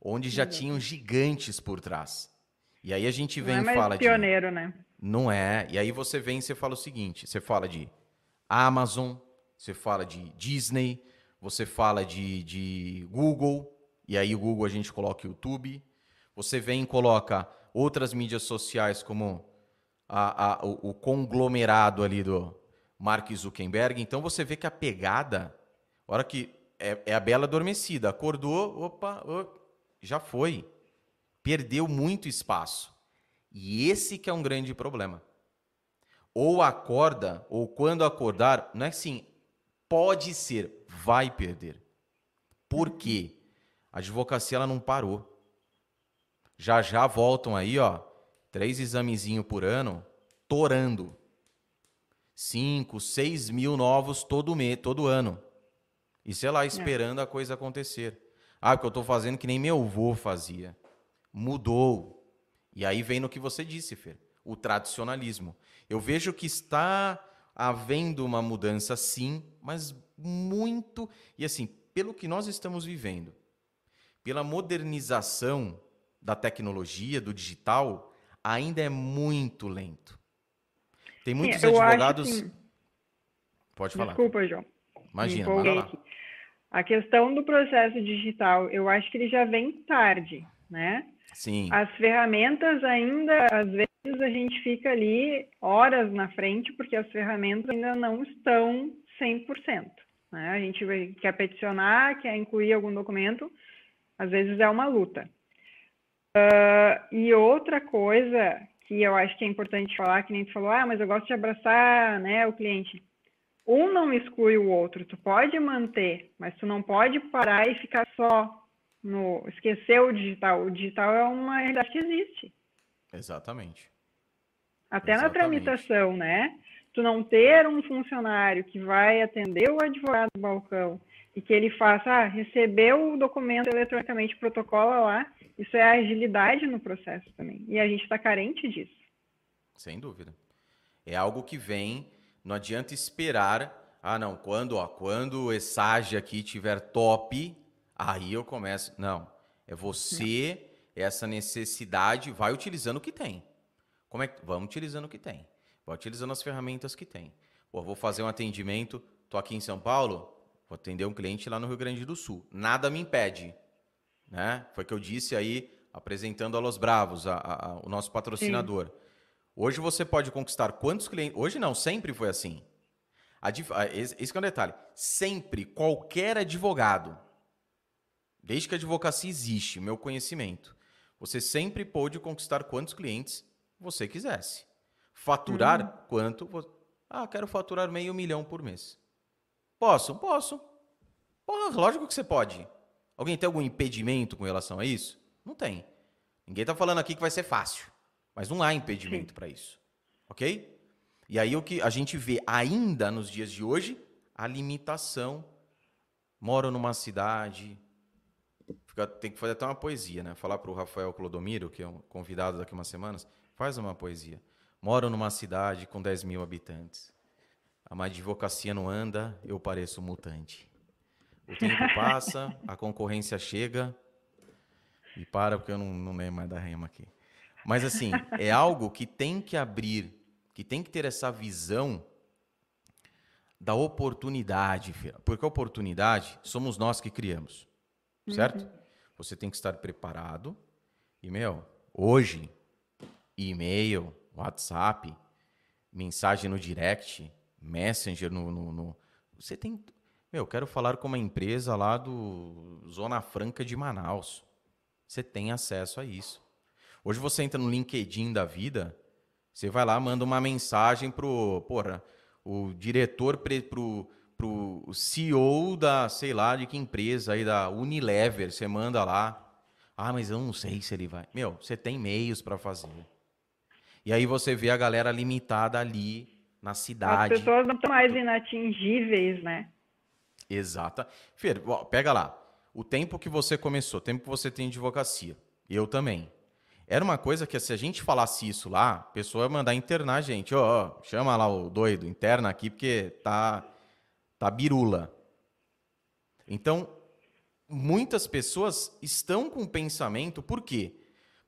onde já tinham gigantes por trás. E aí a gente vem não é e fala pioneiro, de... né? Não é. E aí você vem e você fala o seguinte: você fala de Amazon, você fala de Disney, você fala de, de Google, e aí o Google a gente coloca YouTube. Você vem e coloca outras mídias sociais como a, a, o, o, conglomerado ali do Mark Zuckerberg. Então você vê que a pegada, hora que é, é a bela adormecida, acordou, opa, opa, já foi. Perdeu muito espaço. E esse que é um grande problema. Ou acorda, ou quando acordar, não é assim, pode ser, vai perder. Por quê? A advocacia ela não parou. Já já voltam aí, ó, três examezinhos por ano, torando. Cinco, seis mil novos todo mês, todo ano. E sei lá, é. esperando é. a coisa acontecer. Ah, porque eu estou fazendo que nem meu avô fazia. Mudou. E aí vem no que você disse, Fer, o tradicionalismo. Eu vejo que está havendo uma mudança, sim, mas muito. E assim, pelo que nós estamos vivendo, pela modernização da tecnologia, do digital, ainda é muito lento. Tem muitos advogados. Que... Pode falar. Desculpa, João. Imagina, manda lá. A questão do processo digital, eu acho que ele já vem tarde, né? Sim. As ferramentas ainda, às vezes a gente fica ali horas na frente, porque as ferramentas ainda não estão 100%. Né? A gente quer peticionar, quer incluir algum documento, às vezes é uma luta. Uh, e outra coisa que eu acho que é importante falar, que nem tu falou, ah, mas eu gosto de abraçar né, o cliente um não exclui o outro. Tu pode manter, mas tu não pode parar e ficar só no esquecer o digital. O digital é uma realidade que existe. Exatamente. Até Exatamente. na tramitação, né? Tu não ter um funcionário que vai atender o advogado do balcão e que ele faça, ah, recebeu o documento eletronicamente, protocola lá, isso é agilidade no processo também. E a gente está carente disso. Sem dúvida. É algo que vem não adianta esperar. Ah, não, quando, ó, quando o ESAGE aqui tiver top, aí eu começo. Não. É você, essa necessidade, vai utilizando o que tem. Como é que. Vamos utilizando o que tem. Vai utilizando as ferramentas que tem. Pô, vou fazer um atendimento, tô aqui em São Paulo, vou atender um cliente lá no Rio Grande do Sul. Nada me impede. Né? Foi o que eu disse aí, apresentando a Los Bravos, a, a, a, o nosso patrocinador. Sim. Hoje você pode conquistar quantos clientes. Hoje não, sempre foi assim. Esse é um detalhe. Sempre, qualquer advogado, desde que a advocacia existe, meu conhecimento, você sempre pôde conquistar quantos clientes você quisesse. Faturar uhum. quanto. Ah, quero faturar meio milhão por mês. Posso? Posso. Porra, lógico que você pode. Alguém tem algum impedimento com relação a isso? Não tem. Ninguém está falando aqui que vai ser fácil. Mas não há impedimento para isso. Ok? E aí o que a gente vê ainda nos dias de hoje, a limitação. Moro numa cidade. Fica, tem que fazer até uma poesia, né? Falar para o Rafael Clodomiro, que é um convidado daqui umas semanas, faz uma poesia. Moro numa cidade com 10 mil habitantes. A advocacia não anda, eu pareço mutante. O tempo (laughs) passa, a concorrência chega. E para, porque eu não, não lembro mais da rema aqui. Mas assim, é algo que tem que abrir, que tem que ter essa visão da oportunidade, porque a oportunidade somos nós que criamos, certo? Uhum. Você tem que estar preparado. E, meu, hoje, e-mail, WhatsApp, mensagem no direct, Messenger no, no, no, Você tem. Meu, eu quero falar com uma empresa lá do Zona Franca de Manaus. Você tem acesso a isso. Hoje você entra no LinkedIn da vida, você vai lá, manda uma mensagem pro, porra, o diretor pro, pro CEO da, sei lá, de que empresa aí da Unilever, você manda lá. Ah, mas eu não sei se ele vai. Meu, você tem meios para fazer. E aí você vê a galera limitada ali na cidade. As pessoas não estão mais inatingíveis, né? Exata. Fer, pega lá. O tempo que você começou, o tempo que você tem de advocacia. Eu também. Era uma coisa que se a gente falasse isso lá, a pessoa ia mandar internar a gente. Ó, oh, chama lá o doido, interna aqui porque tá tá birula. Então, muitas pessoas estão com pensamento, por quê?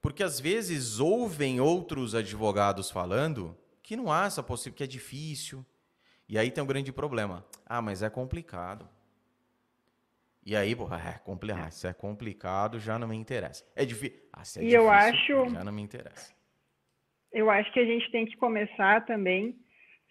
Porque às vezes ouvem outros advogados falando que não há essa possibilidade, que é difícil. E aí tem um grande problema. Ah, mas é complicado. E aí, porra, é complicado. Se é complicado, já não me interessa. É difícil. Ah, se é e difícil, eu acho, já não me interessa. Eu acho que a gente tem que começar também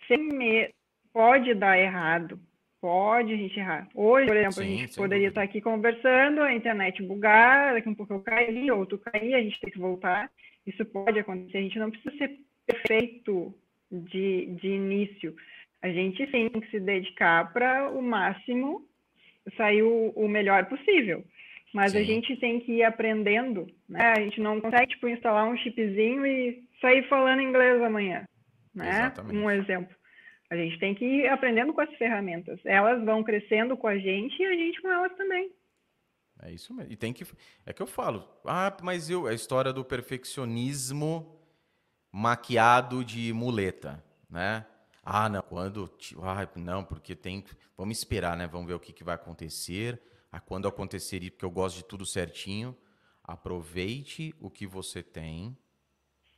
sem medo. Pode dar errado. Pode a gente errar. Hoje, por exemplo, Sim, a gente poderia dúvida. estar aqui conversando, a internet bugar, daqui um pouco eu cair, ou tu cair, a gente tem que voltar. Isso pode acontecer. A gente não precisa ser perfeito de, de início. A gente sim tem que se dedicar para o máximo sair o, o melhor possível. Mas Sim. a gente tem que ir aprendendo, né? A gente não consegue, tipo, instalar um chipzinho e sair falando inglês amanhã, né? Exatamente. Um exemplo. A gente tem que ir aprendendo com as ferramentas. Elas vão crescendo com a gente e a gente com elas também. É isso mesmo. E tem que. É que eu falo. Ah, mas eu. A história do perfeccionismo maquiado de muleta, né? Ah, não, quando. Ah, não, porque tem. Vamos esperar, né? Vamos ver o que, que vai acontecer. Ah, quando acontecer porque eu gosto de tudo certinho. Aproveite o que você tem,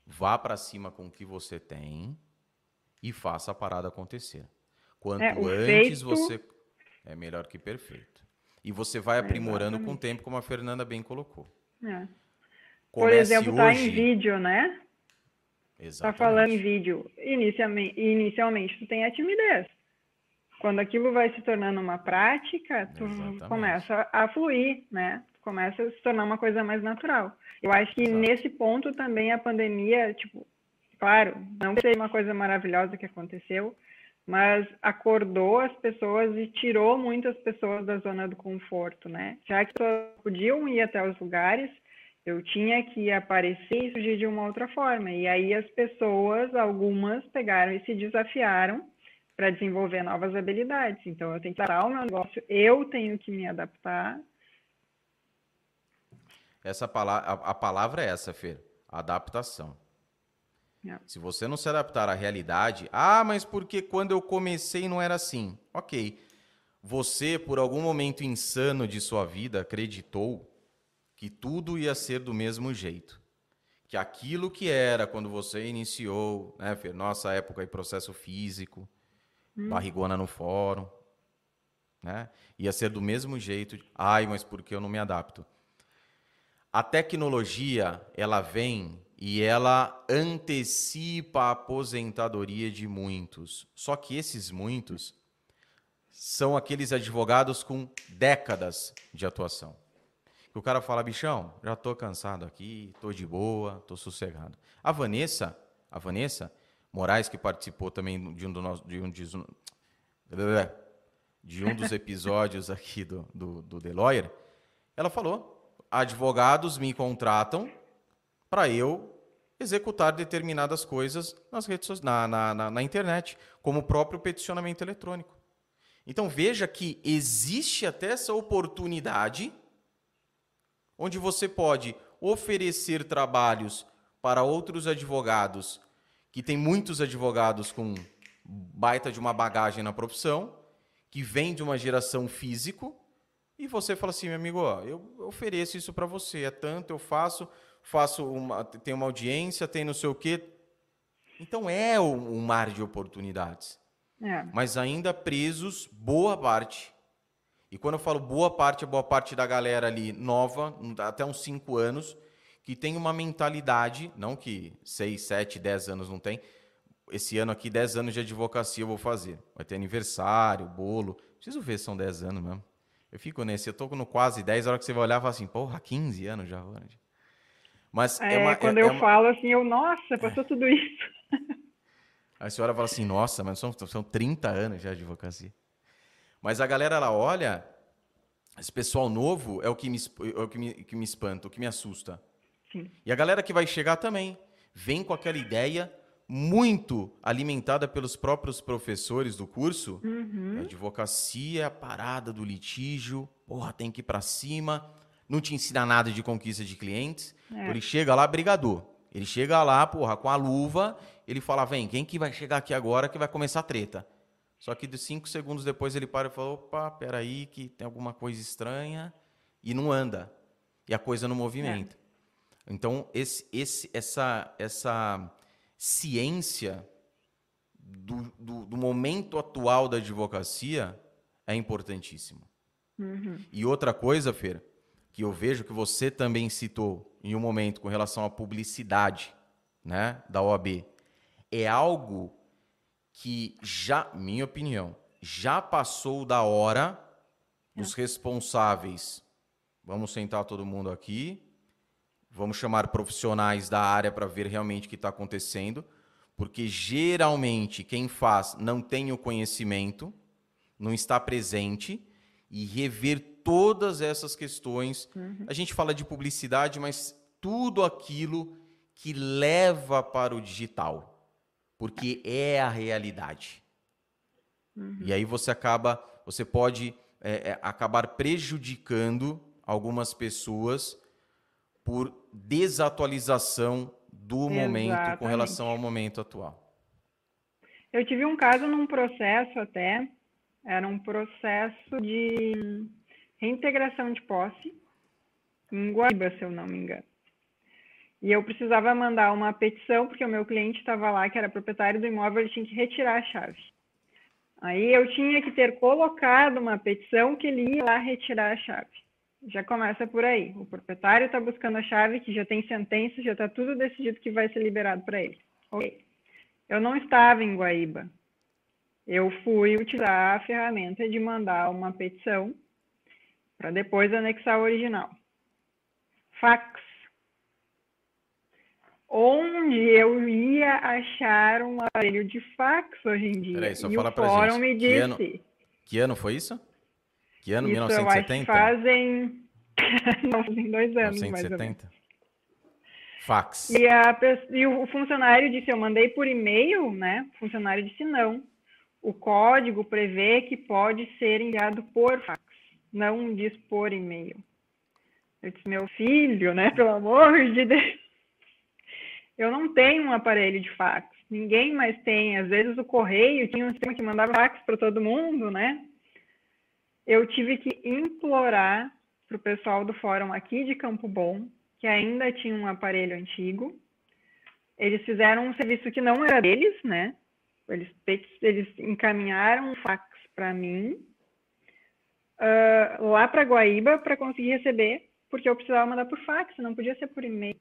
vá para cima com o que você tem e faça a parada acontecer. Quanto é, antes feito... você. É melhor que perfeito. E você vai aprimorando com o tempo, como a Fernanda bem colocou. É. Por exemplo, tá em vídeo, né? Está falando em vídeo, inicialmente, inicialmente tu tem a timidez. Quando aquilo vai se tornando uma prática, tu Exatamente. começa a fluir, né? Tu começa a se tornar uma coisa mais natural. Eu acho que Exato. nesse ponto também a pandemia, tipo, claro, não sei uma coisa maravilhosa que aconteceu, mas acordou as pessoas e tirou muitas pessoas da zona do conforto, né? Já que podiam ir até os lugares, eu tinha que aparecer e surgir de uma outra forma. E aí as pessoas, algumas, pegaram e se desafiaram para desenvolver novas habilidades. Então eu tenho que parar o meu negócio, eu tenho que me adaptar. Essa palavra, a, a palavra é essa, Fer, adaptação. Se você não se adaptar à realidade, ah, mas porque quando eu comecei não era assim. Ok. Você, por algum momento insano de sua vida, acreditou que tudo ia ser do mesmo jeito. Que aquilo que era quando você iniciou, né, Fer, nossa época aí, processo físico, hum. barrigona no fórum, né, ia ser do mesmo jeito. Ai, mas por que eu não me adapto? A tecnologia, ela vem e ela antecipa a aposentadoria de muitos. Só que esses muitos são aqueles advogados com décadas de atuação. Que o cara fala, bichão, já tô cansado aqui, tô de boa, tô sossegado. A Vanessa, a Vanessa Moraes, que participou também de um, do nosso, de um, de, um dos episódios aqui do, do, do The Lawyer, ela falou, advogados me contratam para eu executar determinadas coisas nas redes na, na, na, na internet, como o próprio peticionamento eletrônico. Então veja que existe até essa oportunidade onde você pode oferecer trabalhos para outros advogados, que tem muitos advogados com baita de uma bagagem na profissão, que vem de uma geração físico, e você fala assim, meu amigo, ó, eu ofereço isso para você, é tanto, eu faço, faço uma, tem uma audiência, tem não sei o quê. Então é um, mar de oportunidades. É. Mas ainda presos, boa parte. E quando eu falo boa parte, é boa parte da galera ali nova, até uns 5 anos, que tem uma mentalidade, não que 6, 7, 10 anos não tem. Esse ano aqui, 10 anos de advocacia eu vou fazer. Vai ter aniversário, bolo. Preciso ver se são 10 anos mesmo. Eu fico nesse, eu tô no quase 10, a hora que você vai olhar e fala assim, porra, 15 anos já. Mas é, é uma, quando é, eu é uma... falo assim, eu, nossa, passou tudo isso. (laughs) a senhora fala assim, nossa, mas são, são 30 anos já de advocacia. Mas a galera, ela olha, esse pessoal novo é o que me, é o que me, que me espanta, o que me assusta. Sim. E a galera que vai chegar também, vem com aquela ideia muito alimentada pelos próprios professores do curso. Uhum. A advocacia é a parada do litígio, porra, tem que ir para cima. Não te ensina nada de conquista de clientes. É. Ele chega lá, brigador. Ele chega lá, porra, com a luva, ele fala: vem, quem que vai chegar aqui agora que vai começar a treta? Só que de cinco segundos depois ele para e fala: opa, peraí, que tem alguma coisa estranha. E não anda. E a coisa não movimenta. É. Então, esse, esse, essa, essa ciência do, do, do momento atual da advocacia é importantíssimo. Uhum. E outra coisa, Fer, que eu vejo que você também citou em um momento com relação à publicidade né, da OAB, é algo que já, minha opinião, já passou da hora dos é. responsáveis. Vamos sentar todo mundo aqui Vamos chamar profissionais da área para ver realmente o que está acontecendo, porque geralmente quem faz não tem o conhecimento, não está presente e rever todas essas questões. Uhum. A gente fala de publicidade, mas tudo aquilo que leva para o digital, porque é a realidade. Uhum. E aí você acaba, você pode é, é, acabar prejudicando algumas pessoas por desatualização do Exatamente. momento com relação ao momento atual. Eu tive um caso num processo até, era um processo de reintegração de posse em Guaíba, se eu não me engano. E eu precisava mandar uma petição, porque o meu cliente estava lá, que era proprietário do imóvel, ele tinha que retirar a chave. Aí eu tinha que ter colocado uma petição que ele ia lá retirar a chave. Já começa por aí. O proprietário está buscando a chave, que já tem sentença, já está tudo decidido que vai ser liberado para ele. Ok. Eu não estava em Guaíba. Eu fui utilizar a ferramenta de mandar uma petição para depois anexar o original. Fax. Onde eu ia achar um aparelho de fax hoje em dia? Peraí, só e fala o fórum gente. me disse. Que ano, que ano foi isso? Que ano? Isso, 1970? Eu fazem... (laughs) Não, fazem dois anos, 1970? mais ou menos. Fax. E, a, e o funcionário disse, eu mandei por e-mail, né? O funcionário disse não. O código prevê que pode ser enviado por fax, não diz por e-mail. Eu disse, meu filho, né? Pelo amor de Deus. Eu não tenho um aparelho de fax. Ninguém mais tem. Às vezes o correio tinha um sistema que mandava fax para todo mundo, né? Eu tive que implorar para o pessoal do fórum aqui de Campo Bom, que ainda tinha um aparelho antigo. Eles fizeram um serviço que não era deles, né? Eles, eles encaminharam um fax para mim uh, lá para Guaíba para conseguir receber, porque eu precisava mandar por fax, não podia ser por e-mail.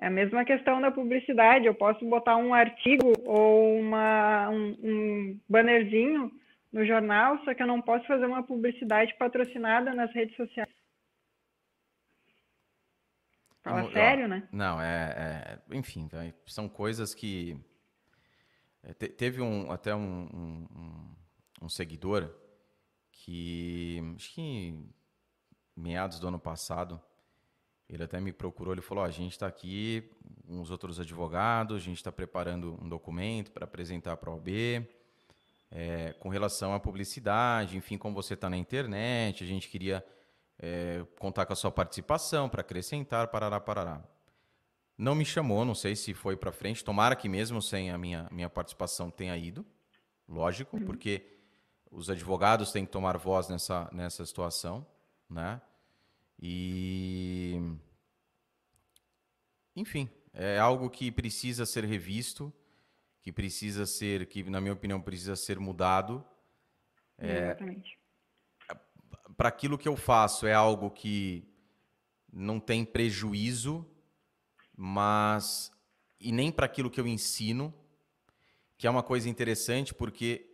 É a mesma questão da publicidade. Eu posso botar um artigo ou uma, um, um bannerzinho no jornal, só que eu não posso fazer uma publicidade patrocinada nas redes sociais. Fala não, sério, né? Não, é, é, Enfim, são coisas que. É, teve um, até um, um, um, seguidor que. Acho que meados do ano passado. Ele até me procurou, ele falou: oh, a gente está aqui, uns outros advogados, a gente está preparando um documento para apresentar para a OAB é, com relação à publicidade, enfim, como você está na internet, a gente queria é, contar com a sua participação para acrescentar, parará, parará. Não me chamou, não sei se foi para frente. Tomara que mesmo sem a minha, minha participação tenha ido, lógico, uhum. porque os advogados têm que tomar voz nessa, nessa situação, né? E enfim, é algo que precisa ser revisto, que precisa ser, que na minha opinião precisa ser mudado. É, Exatamente. Para aquilo que eu faço é algo que não tem prejuízo, mas e nem para aquilo que eu ensino, que é uma coisa interessante porque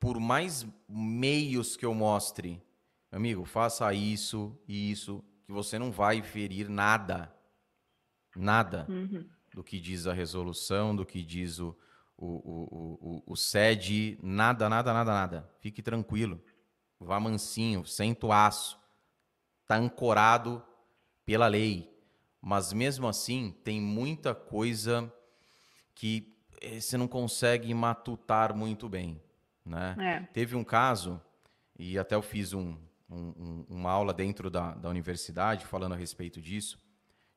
por mais meios que eu mostre, amigo, faça isso e isso, que você não vai ferir nada nada uhum. do que diz a resolução, do que diz o, o, o, o, o SED, nada, nada, nada, nada. Fique tranquilo. Vá mansinho, senta o aço. Está ancorado pela lei. Mas mesmo assim, tem muita coisa que eh, você não consegue matutar muito bem. Né? É. Teve um caso, e até eu fiz um, um, uma aula dentro da, da universidade falando a respeito disso,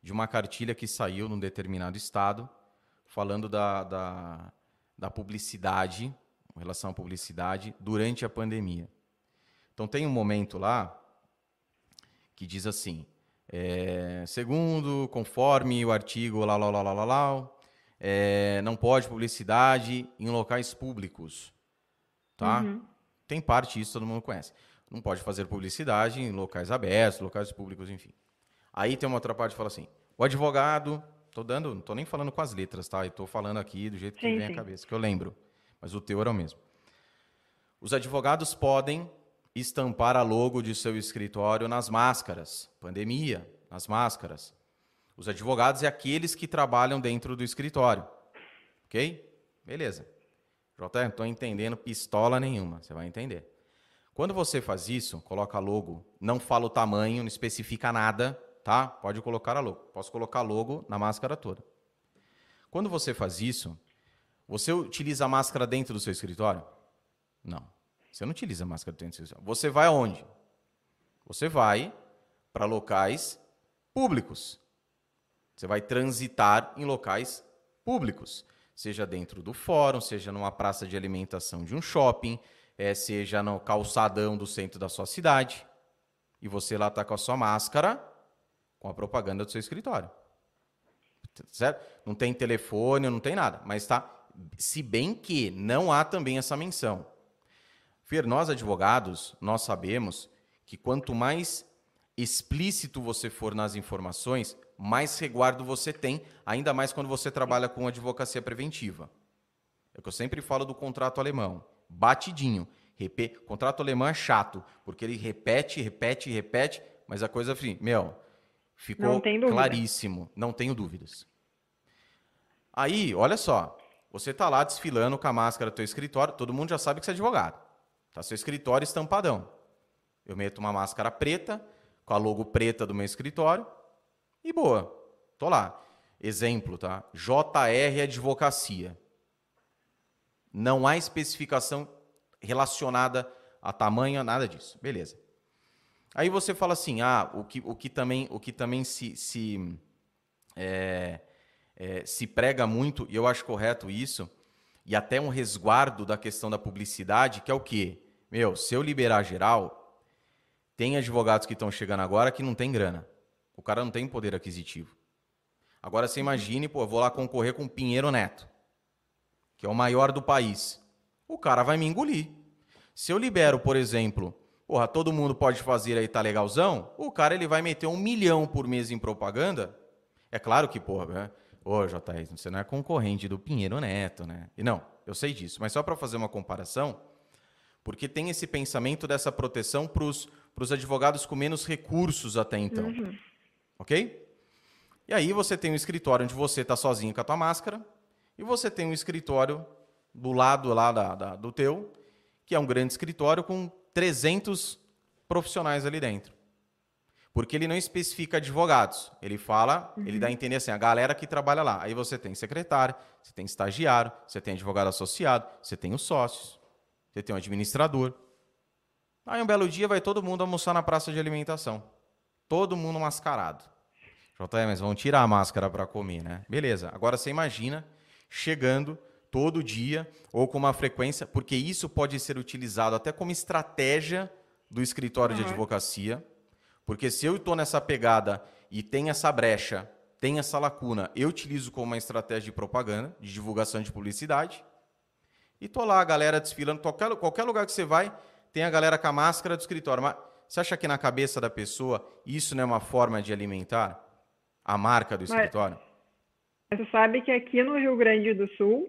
de uma cartilha que saiu num determinado estado, falando da, da, da publicidade, em relação à publicidade, durante a pandemia. Então, tem um momento lá que diz assim: é, segundo, conforme o artigo lá, lá, lá, lá, lá, lá é, não pode publicidade em locais públicos. Tá? Uhum. Tem parte disso, todo mundo conhece. Não pode fazer publicidade em locais abertos, locais públicos, enfim. Aí tem uma outra parte que fala assim: o advogado, tô dando, não tô nem falando com as letras, tá? Estou falando aqui do jeito que sim, vem sim. à cabeça, que eu lembro. Mas o teor é o mesmo. Os advogados podem estampar a logo de seu escritório nas máscaras, pandemia, nas máscaras. Os advogados é aqueles que trabalham dentro do escritório. Ok? Beleza. JR, não estou entendendo pistola nenhuma, você vai entender. Quando você faz isso, coloca logo, não fala o tamanho, não especifica nada, tá? Pode colocar a logo. Posso colocar logo na máscara toda. Quando você faz isso, você utiliza a máscara dentro do seu escritório? Não. Você não utiliza a máscara dentro do seu escritório. Você vai aonde? Você vai para locais públicos. Você vai transitar em locais públicos, seja dentro do fórum, seja numa praça de alimentação de um shopping, é, seja no calçadão do centro da sua cidade. E você lá está com a sua máscara com a propaganda do seu escritório. Certo? Não tem telefone, não tem nada, mas está. Se bem que não há também essa menção. Fer, nós advogados, nós sabemos que quanto mais explícito você for nas informações, mais reguardo você tem, ainda mais quando você trabalha com advocacia preventiva. É o que eu sempre falo do contrato alemão. Batidinho. Repe... Contrato alemão é chato, porque ele repete, repete, repete, mas a coisa assim, meu, Ficou não claríssimo, não tenho dúvidas. Aí, olha só, você está lá desfilando com a máscara do teu escritório, todo mundo já sabe que você é advogado. Tá seu escritório estampadão. Eu meto uma máscara preta, com a logo preta do meu escritório, e boa. Tô lá. Exemplo, tá? JR Advocacia. Não há especificação relacionada a tamanho, nada disso. Beleza. Aí você fala assim, ah, o que, o que também, o que também se, se, é, é, se prega muito, e eu acho correto isso, e até um resguardo da questão da publicidade, que é o quê? Meu, se eu liberar geral, tem advogados que estão chegando agora que não tem grana. O cara não tem poder aquisitivo. Agora você imagine, pô, eu vou lá concorrer com Pinheiro Neto, que é o maior do país. O cara vai me engolir. Se eu libero, por exemplo, porra, todo mundo pode fazer aí, tá legalzão, o cara ele vai meter um milhão por mês em propaganda. É claro que, porra, né? Ô, JR, você não é concorrente do Pinheiro Neto, né? E não, eu sei disso, mas só para fazer uma comparação, porque tem esse pensamento dessa proteção para os advogados com menos recursos até então. Uhum. Ok? E aí você tem um escritório onde você está sozinho com a tua máscara, e você tem um escritório do lado lá da, da, do teu, que é um grande escritório com 300 profissionais ali dentro. Porque ele não especifica advogados. Ele fala, uhum. ele dá a entender assim, a galera que trabalha lá. Aí você tem secretário, você tem estagiário, você tem advogado associado, você tem os sócios. você tem um administrador. Aí um belo dia vai todo mundo almoçar na praça de alimentação. Todo mundo mascarado. JM, mas vão tirar a máscara para comer, né? Beleza. Agora você imagina chegando todo dia ou com uma frequência, porque isso pode ser utilizado até como estratégia do escritório uhum. de advocacia. Porque se eu estou nessa pegada e tem essa brecha, tem essa lacuna, eu utilizo como uma estratégia de propaganda, de divulgação de publicidade. E tô lá, a galera desfilando, qualquer, qualquer lugar que você vai, tem a galera com a máscara do escritório. Mas você acha que na cabeça da pessoa isso não é uma forma de alimentar a marca do escritório? Mas você sabe que aqui no Rio Grande do Sul,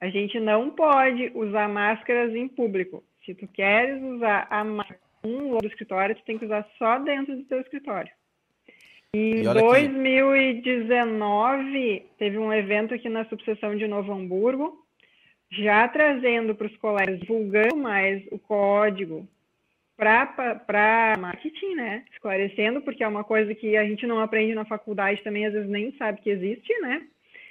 a gente não pode usar máscaras em público. Se tu queres usar a máscara um do escritório, tu tem que usar só dentro do teu escritório. Em 2019, teve um evento aqui na subseção de Novo Hamburgo, já trazendo para os colegas, divulgando mais o código para marketing, né? Esclarecendo, porque é uma coisa que a gente não aprende na faculdade também, às vezes nem sabe que existe, né?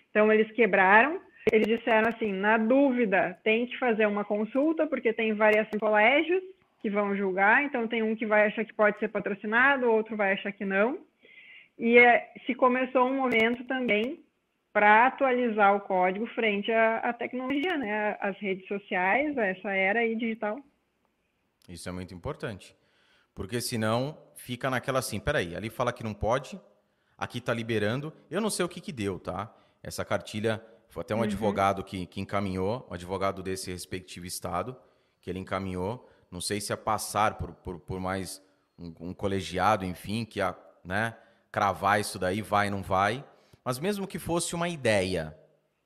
Então, eles quebraram. Eles disseram assim: na dúvida, tem que fazer uma consulta, porque tem variação de colégios que vão julgar. Então, tem um que vai achar que pode ser patrocinado, outro vai achar que não. E é, se começou um momento também para atualizar o código frente à, à, tecnologia, né? As redes sociais, essa era aí digital. Isso é muito importante. Porque senão fica naquela assim, peraí, ali fala que não pode, aqui está liberando. Eu não sei o que, que deu, tá? Essa cartilha, foi até um uhum. advogado que, que encaminhou, um advogado desse respectivo estado, que ele encaminhou. Não sei se é passar por, por, por mais um, um, colegiado, enfim, que a, né, cravar isso daí, vai, não vai. Mas mesmo que fosse uma ideia,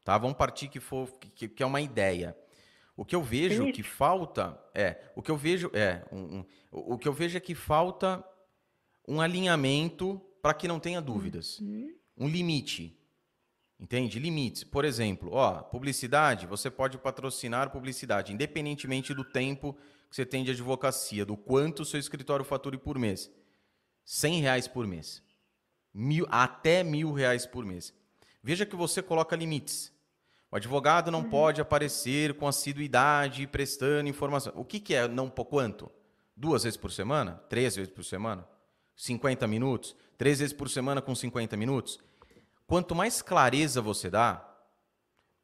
tá? Vamos partir que, for, que, que é uma ideia. O que eu vejo que falta é o que eu vejo é um, um, o que eu vejo é que falta um alinhamento para que não tenha dúvidas, uhum. um limite. Entende? Limites. Por exemplo, ó, publicidade, você pode patrocinar publicidade, independentemente do tempo que você tem de advocacia, do quanto o seu escritório fature por mês. 100 reais por mês. Mil, até mil reais por mês. Veja que você coloca limites. O advogado não uhum. pode aparecer com assiduidade prestando informação. O que, que é não por quanto? Duas vezes por semana? Três vezes por semana? 50 minutos? Três vezes por semana com 50 minutos? Quanto mais clareza você dá,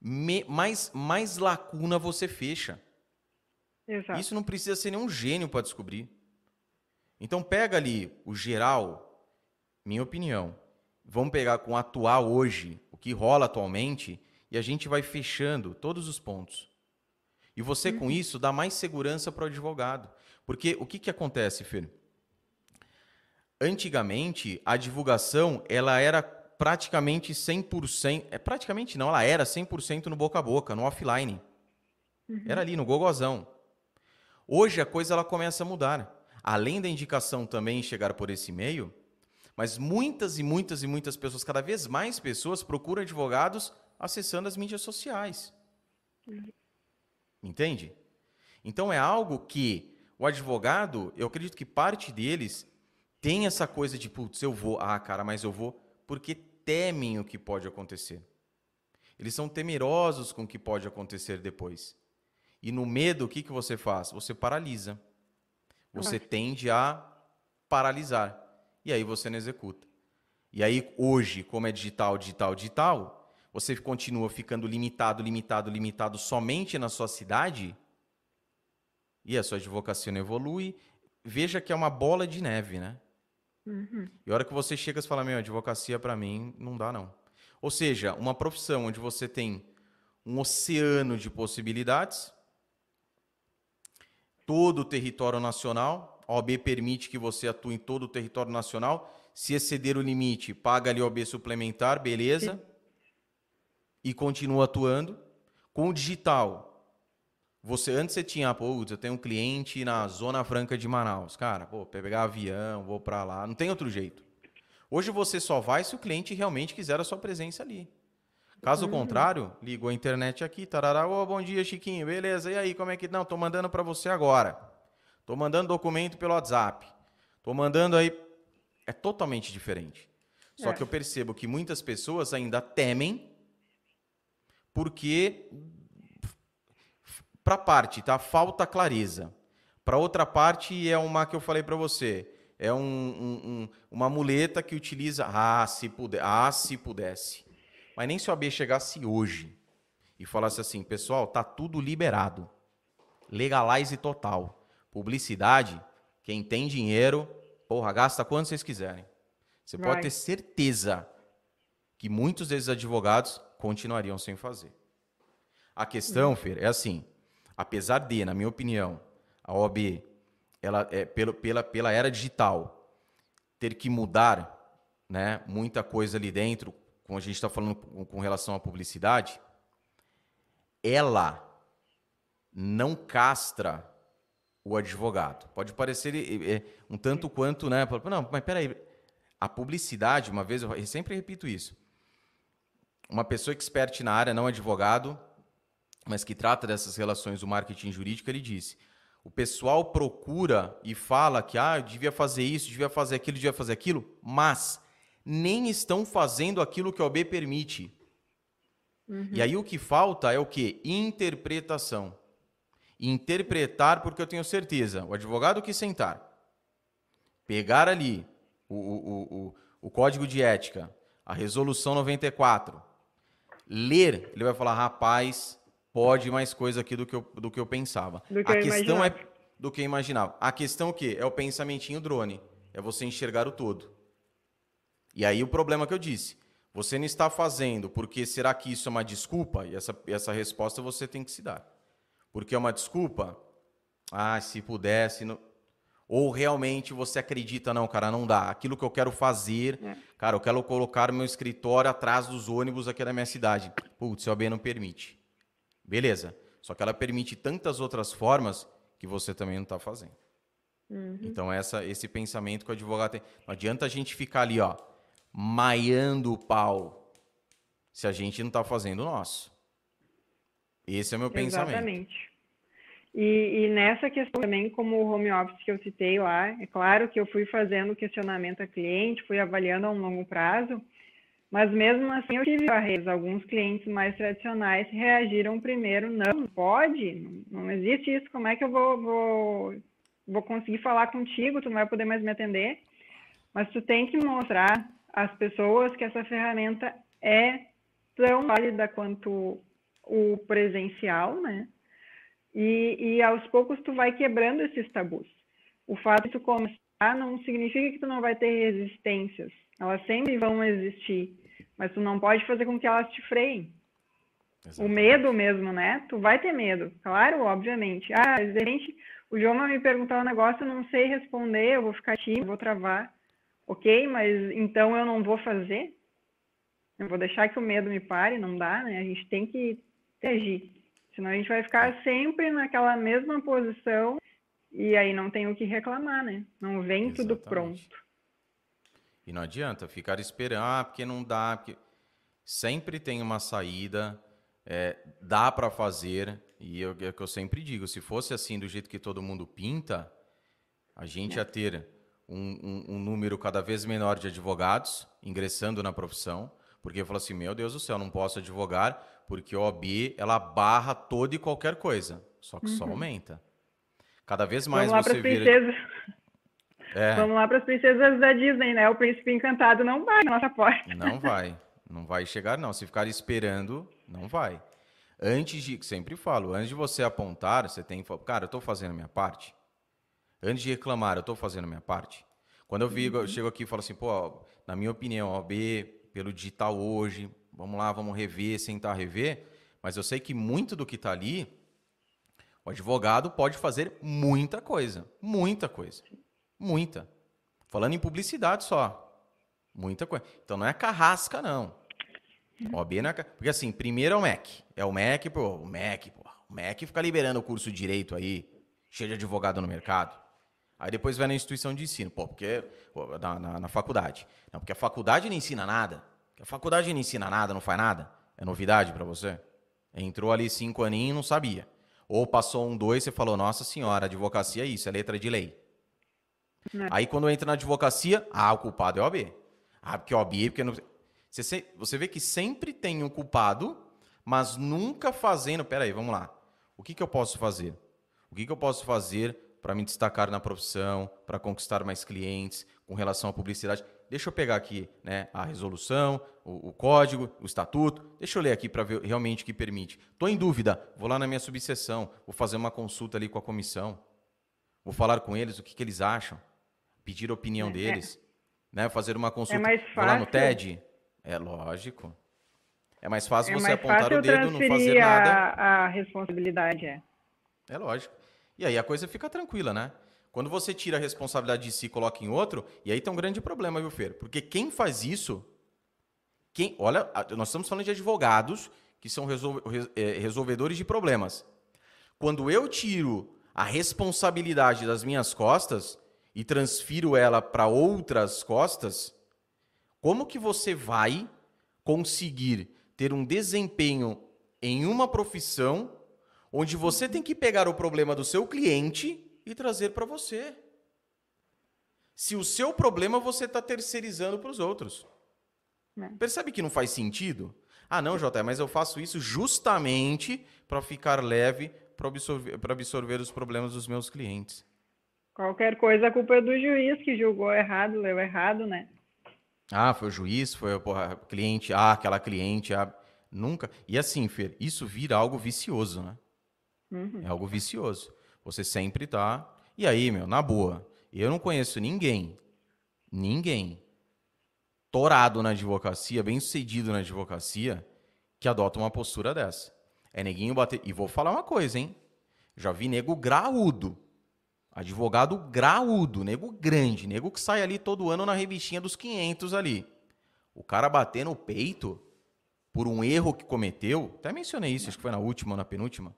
me, mais, mais lacuna você fecha. Exato. Isso não precisa ser nenhum gênio para descobrir. Então pega ali o geral, minha opinião. Vamos pegar com o atual hoje, o que rola atualmente, e a gente vai fechando todos os pontos. E você, uhum. com isso, dá mais segurança para o advogado. Porque o que, que acontece, Fer? Antigamente, a divulgação ela era praticamente 100%, é praticamente não, ela era 100% no boca a boca, no offline. Uhum. Era ali no gogozão. Hoje a coisa ela começa a mudar. Além da indicação também chegar por esse meio, mas muitas e muitas e muitas pessoas, cada vez mais pessoas procuram advogados acessando as mídias sociais. Uhum. Entende? Então é algo que o advogado, eu acredito que parte deles tem essa coisa de, putz, eu vou, ah, cara, mas eu vou, porque temem o que pode acontecer. Eles são temerosos com o que pode acontecer depois. E no medo, o que, que você faz? Você paralisa. Você tende a paralisar. E aí você não executa. E aí, hoje, como é digital, digital, digital, você continua ficando limitado, limitado, limitado somente na sua cidade, e a sua advocacia não evolui. Veja que é uma bola de neve, né? Uhum. E a hora que você chega e fala, meu, advocacia para mim não dá não. Ou seja, uma profissão onde você tem um oceano de possibilidades, todo o território nacional, a OAB permite que você atue em todo o território nacional, se exceder o limite, paga ali OAB suplementar, beleza, Sim. e continua atuando. Com o digital, você antes você tinha, pô, eu tenho um cliente na Zona Franca de Manaus. Cara, pô, pegar avião, vou para lá, não tem outro jeito. Hoje você só vai se o cliente realmente quiser a sua presença ali. Caso uhum. contrário, ligo a internet aqui, tarará, ô, bom dia, Chiquinho, beleza? E aí, como é que não, tô mandando para você agora. Tô mandando documento pelo WhatsApp. Tô mandando aí é totalmente diferente. Só é. que eu percebo que muitas pessoas ainda temem porque para parte, tá? Falta clareza. Para outra parte é uma que eu falei para você, é um, um, um, uma muleta que utiliza, ah, se puder, ah, se pudesse. Mas nem se o AB chegasse hoje e falasse assim, pessoal, tá tudo liberado. Legalize total. Publicidade, quem tem dinheiro, porra, gasta quanto vocês quiserem. Você pode ter certeza que muitos desses advogados continuariam sem fazer. A questão, Fer, é assim: apesar de, na minha opinião, a OAB, ela, é, pelo, pela, pela era digital, ter que mudar né, muita coisa ali dentro, como a gente está falando com, relação à publicidade, ela não castra o advogado. Pode parecer um tanto quanto, né? Não, mas peraí. A publicidade, uma vez, eu sempre repito isso. Uma pessoa expert na área, não advogado, mas que trata dessas relações do marketing jurídico, ele disse: o pessoal procura e fala que ah, devia fazer isso, devia fazer aquilo, devia fazer aquilo, mas nem estão fazendo aquilo que a OB permite. Uhum. E aí o que falta é o que? Interpretação. Interpretar, porque eu tenho certeza, o advogado que sentar, pegar ali o, o, o, o código de ética, a resolução 94, ler, ele vai falar, rapaz, pode mais coisa aqui do que eu, do que eu pensava. Do que a eu questão imaginava. é do que eu imaginava. A questão é o quê? É o pensamentinho drone. É você enxergar o todo. E aí o problema que eu disse. Você não está fazendo porque será que isso é uma desculpa? E essa, essa resposta você tem que se dar. Porque é uma desculpa? Ah, se pudesse. Não... Ou realmente você acredita, não, cara, não dá. Aquilo que eu quero fazer, é. cara, eu quero colocar meu escritório atrás dos ônibus aqui da minha cidade. Putz, o OAB não permite. Beleza. Só que ela permite tantas outras formas que você também não está fazendo. Uhum. Então, essa, esse pensamento que o advogado tem. Não adianta a gente ficar ali, ó, maiando o pau se a gente não está fazendo o nosso. Esse é o meu pensamento. Exatamente. E, e, nessa questão também, como o home office que eu citei lá, é claro que eu fui fazendo questionamento a cliente, fui avaliando a um longo prazo, mas mesmo assim eu tive barreiras. Alguns clientes mais tradicionais reagiram primeiro, não, pode, não existe isso, como é que eu vou, vou, vou conseguir falar contigo, tu não vai poder mais me atender? Mas tu tem que mostrar às pessoas que essa ferramenta é tão válida quanto o presencial, né? E, e aos poucos tu vai quebrando esses tabus. O fato de tu começar não significa que tu não vai ter resistências. Elas sempre vão existir mas tu não pode fazer com que elas te freiem. Exatamente. O medo mesmo, né? Tu vai ter medo, claro, obviamente. Ah, de repente o João vai me perguntar um negócio, eu não sei responder, eu vou ficar tímido, vou travar. Ok, mas então eu não vou fazer? Eu vou deixar que o medo me pare? Não dá, né? A gente tem que agir. Senão a gente vai ficar sempre naquela mesma posição e aí não tem o que reclamar, né? Não vem Exatamente. tudo pronto. E não adianta ficar esperando, ah, porque não dá. Porque... Sempre tem uma saída, é, dá para fazer. E eu, é o que eu sempre digo: se fosse assim, do jeito que todo mundo pinta, a gente ia ter um, um, um número cada vez menor de advogados ingressando na profissão. Porque eu falo assim: meu Deus do céu, não posso advogar, porque a OAB ela barra toda e qualquer coisa. Só que uhum. só aumenta. Cada vez mais Vamos você vira. É. Vamos lá para as princesas da Disney, né? O príncipe encantado não vai na nossa porta. Não (laughs) vai. Não vai chegar, não. Se ficar esperando, não vai. Antes de, sempre falo, antes de você apontar, você tem que cara, eu estou fazendo a minha parte. Antes de reclamar, eu estou fazendo a minha parte. Quando eu, vi, uhum. eu chego aqui e falo assim, pô, na minha opinião, OB, pelo digital hoje, vamos lá, vamos rever, sentar, rever. Mas eu sei que muito do que está ali, o advogado pode fazer muita coisa. Muita coisa. Muita. Falando em publicidade só. Muita coisa. Então não é carrasca, não. Não é Porque assim, primeiro é o MEC. É o MEC, pô, o MEC, pô. O MEC fica liberando o curso de direito aí, cheio de advogado no mercado. Aí depois vai na instituição de ensino, pô, porque. Pô, na, na, na, faculdade. Não, porque a faculdade não ensina nada. A faculdade não ensina nada, não faz nada. É novidade para você? Entrou ali cinco aninhos e não sabia. Ou passou um, dois, você falou, nossa senhora, advocacia é isso, é letra de lei. É. Aí quando entra na advocacia, ah, o culpado é OAB. Ah, porque é OAB, porque não... Você, você vê que sempre tem um culpado, mas nunca fazendo. Pera aí, vamos lá. O que, que eu posso fazer? O que, que eu posso fazer para me destacar na profissão, para conquistar mais clientes, com relação à publicidade? Deixa eu pegar aqui né, a resolução, o, o código, o estatuto. Deixa eu ler aqui para ver realmente o que permite. Estou em dúvida, vou lá na minha subseção, vou fazer uma consulta ali com a comissão. Vou falar com eles o que, que eles acham, pedir a opinião é, deles, é. né? Fazer uma consulta. É mais fácil. Lá no TED. É lógico. É mais fácil é você mais apontar fácil o dedo, não fazer nada. A, a responsabilidade é. É lógico. E aí a coisa fica tranquila, né? Quando você tira a responsabilidade de si e coloca em outro, e aí tem um grande problema, viu, Fer? Porque quem faz isso, quem, olha, nós estamos falando de advogados que são é, resolvedores de problemas. Quando eu tiro a responsabilidade das minhas costas e transfiro ela para outras costas, como que você vai conseguir ter um desempenho em uma profissão onde você tem que pegar o problema do seu cliente e trazer para você. Se o seu problema você está terceirizando para os outros. É. Percebe que não faz sentido? Ah, não, Jota, mas eu faço isso justamente para ficar leve, para absorver, absorver os problemas dos meus clientes. Qualquer coisa, a culpa é do juiz que julgou errado, leu errado, né? Ah, foi o juiz, foi o cliente, ah, aquela cliente, ah, nunca. E assim, Fer, isso vira algo vicioso, né? Uhum. É algo vicioso. Você sempre tá. E aí, meu, na boa, eu não conheço ninguém, ninguém torado na advocacia, bem sucedido na advocacia, que adota uma postura dessa. É neguinho bater. E vou falar uma coisa, hein? Já vi nego graúdo. Advogado graúdo, nego grande, nego que sai ali todo ano na revistinha dos 500 ali. O cara bater no peito por um erro que cometeu, até mencionei isso, acho que foi na última ou na penúltima.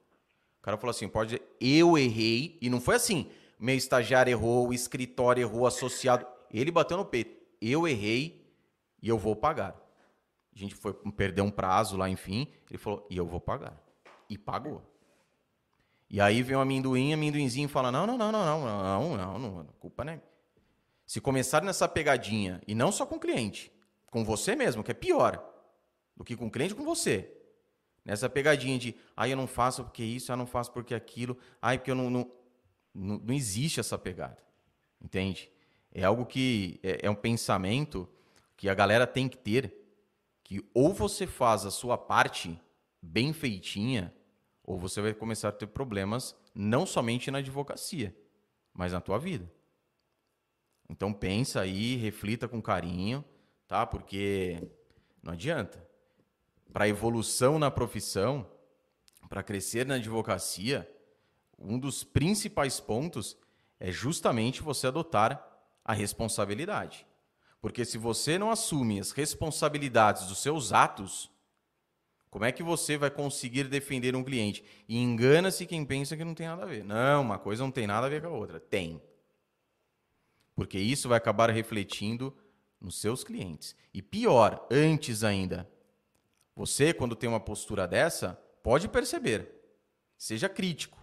O cara falou assim: pode dizer, eu errei, e não foi assim, meu estagiário errou, o escritório errou, associado. Ele bateu no peito. Eu errei e eu vou pagar. A gente foi perder um prazo lá, enfim. Ele falou, e eu vou pagar. E pagou. E aí vem o amendoim, amendoinzinho fala: não, não, não, não, não, não, não, não, não culpa né? Se começar nessa pegadinha, e não só com o cliente, com você mesmo, que é pior do que com o cliente, com você. Nessa pegadinha de, ah, eu não faço porque isso, eu não faço porque aquilo, ai, porque eu não, não, não, não existe essa pegada. Entende? É algo que é, é um pensamento que a galera tem que ter, que ou você faz a sua parte bem feitinha, ou você vai começar a ter problemas não somente na advocacia, mas na tua vida. Então pensa aí, reflita com carinho, tá? Porque não adianta para evolução na profissão, para crescer na advocacia, um dos principais pontos é justamente você adotar a responsabilidade. Porque se você não assume as responsabilidades dos seus atos, como é que você vai conseguir defender um cliente? E engana-se quem pensa que não tem nada a ver. Não, uma coisa não tem nada a ver com a outra. Tem. Porque isso vai acabar refletindo nos seus clientes. E pior, antes ainda, você, quando tem uma postura dessa, pode perceber. Seja crítico.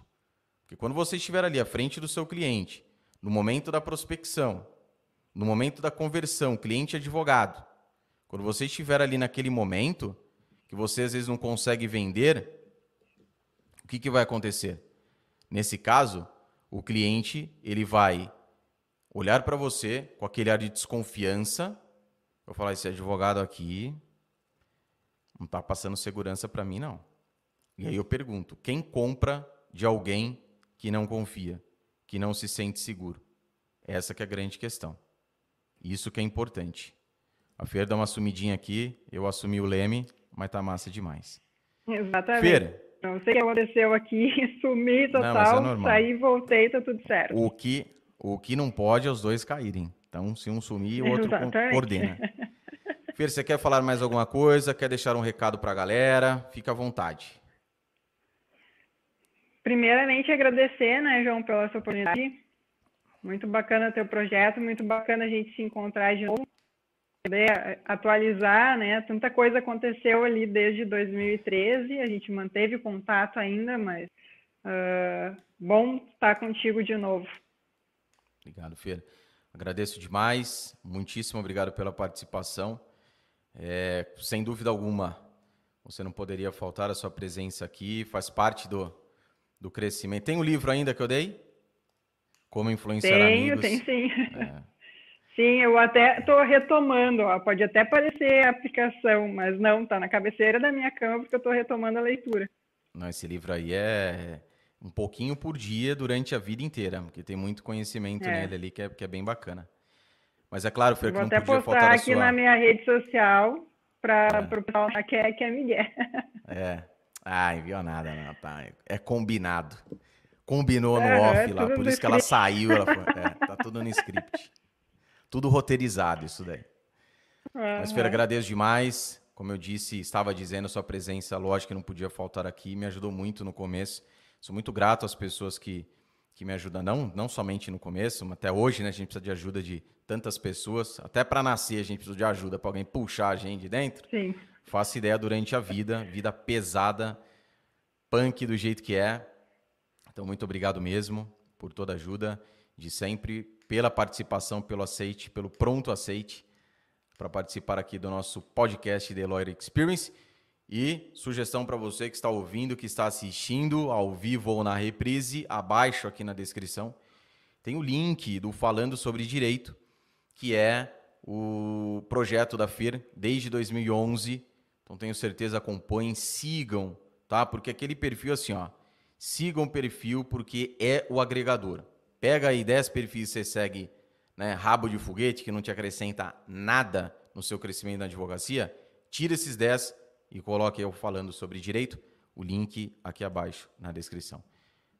Porque quando você estiver ali à frente do seu cliente, no momento da prospecção, no momento da conversão, cliente-advogado, quando você estiver ali naquele momento, que você às vezes não consegue vender, o que, que vai acontecer? Nesse caso, o cliente ele vai olhar para você com aquele ar de desconfiança. Vou falar, esse advogado aqui não está passando segurança para mim, não. E aí eu pergunto: quem compra de alguém que não confia, que não se sente seguro? Essa que é a grande questão. Isso que é importante. A Fer dá uma sumidinha aqui, eu assumi o leme, mas tá massa demais. Exatamente. Fer, não sei o que aconteceu aqui, (laughs) sumi total, não, é saí, voltei, tá tudo certo. O que, o que não pode é os dois caírem. Então, se um sumir, o outro coordena. (laughs) Fer, você quer falar mais alguma coisa? Quer deixar um recado para a galera? Fica à vontade. Primeiramente, agradecer, né, João, pela sua oportunidade. Muito bacana o teu projeto, muito bacana a gente se encontrar de novo, poder atualizar, né? Tanta coisa aconteceu ali desde 2013, a gente manteve contato ainda, mas uh, bom estar contigo de novo. Obrigado, Fer. Agradeço demais, muitíssimo obrigado pela participação. É, sem dúvida alguma, você não poderia faltar a sua presença aqui, faz parte do, do crescimento. Tem o um livro ainda que eu dei? Como influenciar tenho, amigos. Tenho, sim. É. Sim, eu até estou retomando, ó, pode até parecer aplicação, mas não, tá na cabeceira da minha cama porque eu estou retomando a leitura. Não, esse livro aí é um pouquinho por dia durante a vida inteira, porque tem muito conhecimento é. nele ali que é, que é bem bacana. Mas é claro, Fer, que não podia faltar Vou até postar aqui sua... na minha rede social para é. o pessoal que é, que é Miguel. (laughs) É. Ah, enviou nada, não, tá. É combinado. Combinou no off lá, por isso que ela saiu. Ela foi, (laughs) é, tá tudo no script. Tudo roteirizado isso daí. Uhum. Mas, Fer, agradeço demais. Como eu disse, estava dizendo, sua presença, lógico que não podia faltar aqui, me ajudou muito no começo. Sou muito grato às pessoas que, que me ajudam, não, não somente no começo, mas até hoje, né? A gente precisa de ajuda de tantas pessoas. Até para nascer, a gente precisa de ajuda para alguém puxar a gente de dentro. Sim. Faço ideia durante a vida, vida pesada, punk do jeito que é. Então, muito obrigado mesmo por toda a ajuda de sempre, pela participação, pelo aceite, pelo pronto aceite para participar aqui do nosso podcast The Lawyer Experience. E sugestão para você que está ouvindo, que está assistindo ao vivo ou na reprise, abaixo aqui na descrição, tem o link do Falando sobre Direito, que é o projeto da FIR desde 2011. Então tenho certeza acompanhem, sigam, tá? Porque aquele perfil assim, ó, sigam o perfil porque é o agregador. Pega aí 10 perfis que você segue, né, rabo de foguete, que não te acrescenta nada no seu crescimento na advocacia, tira esses 10 e coloque eu falando sobre direito, o link aqui abaixo na descrição.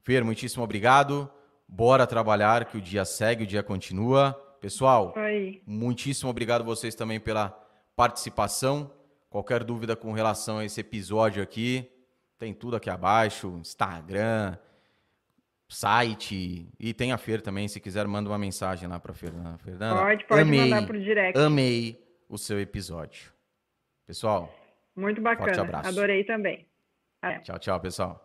Fer, muitíssimo obrigado. Bora trabalhar, que o dia segue, o dia continua. Pessoal, Oi. muitíssimo obrigado vocês também pela participação. Qualquer dúvida com relação a esse episódio aqui, tem tudo aqui abaixo, Instagram, site e tem a Fer também, se quiser manda uma mensagem lá para Fernanda. Fernanda, pode, pode amei, mandar pro direct. Amei o seu episódio. Pessoal, muito bacana. Adorei também. Tchau, tchau, pessoal.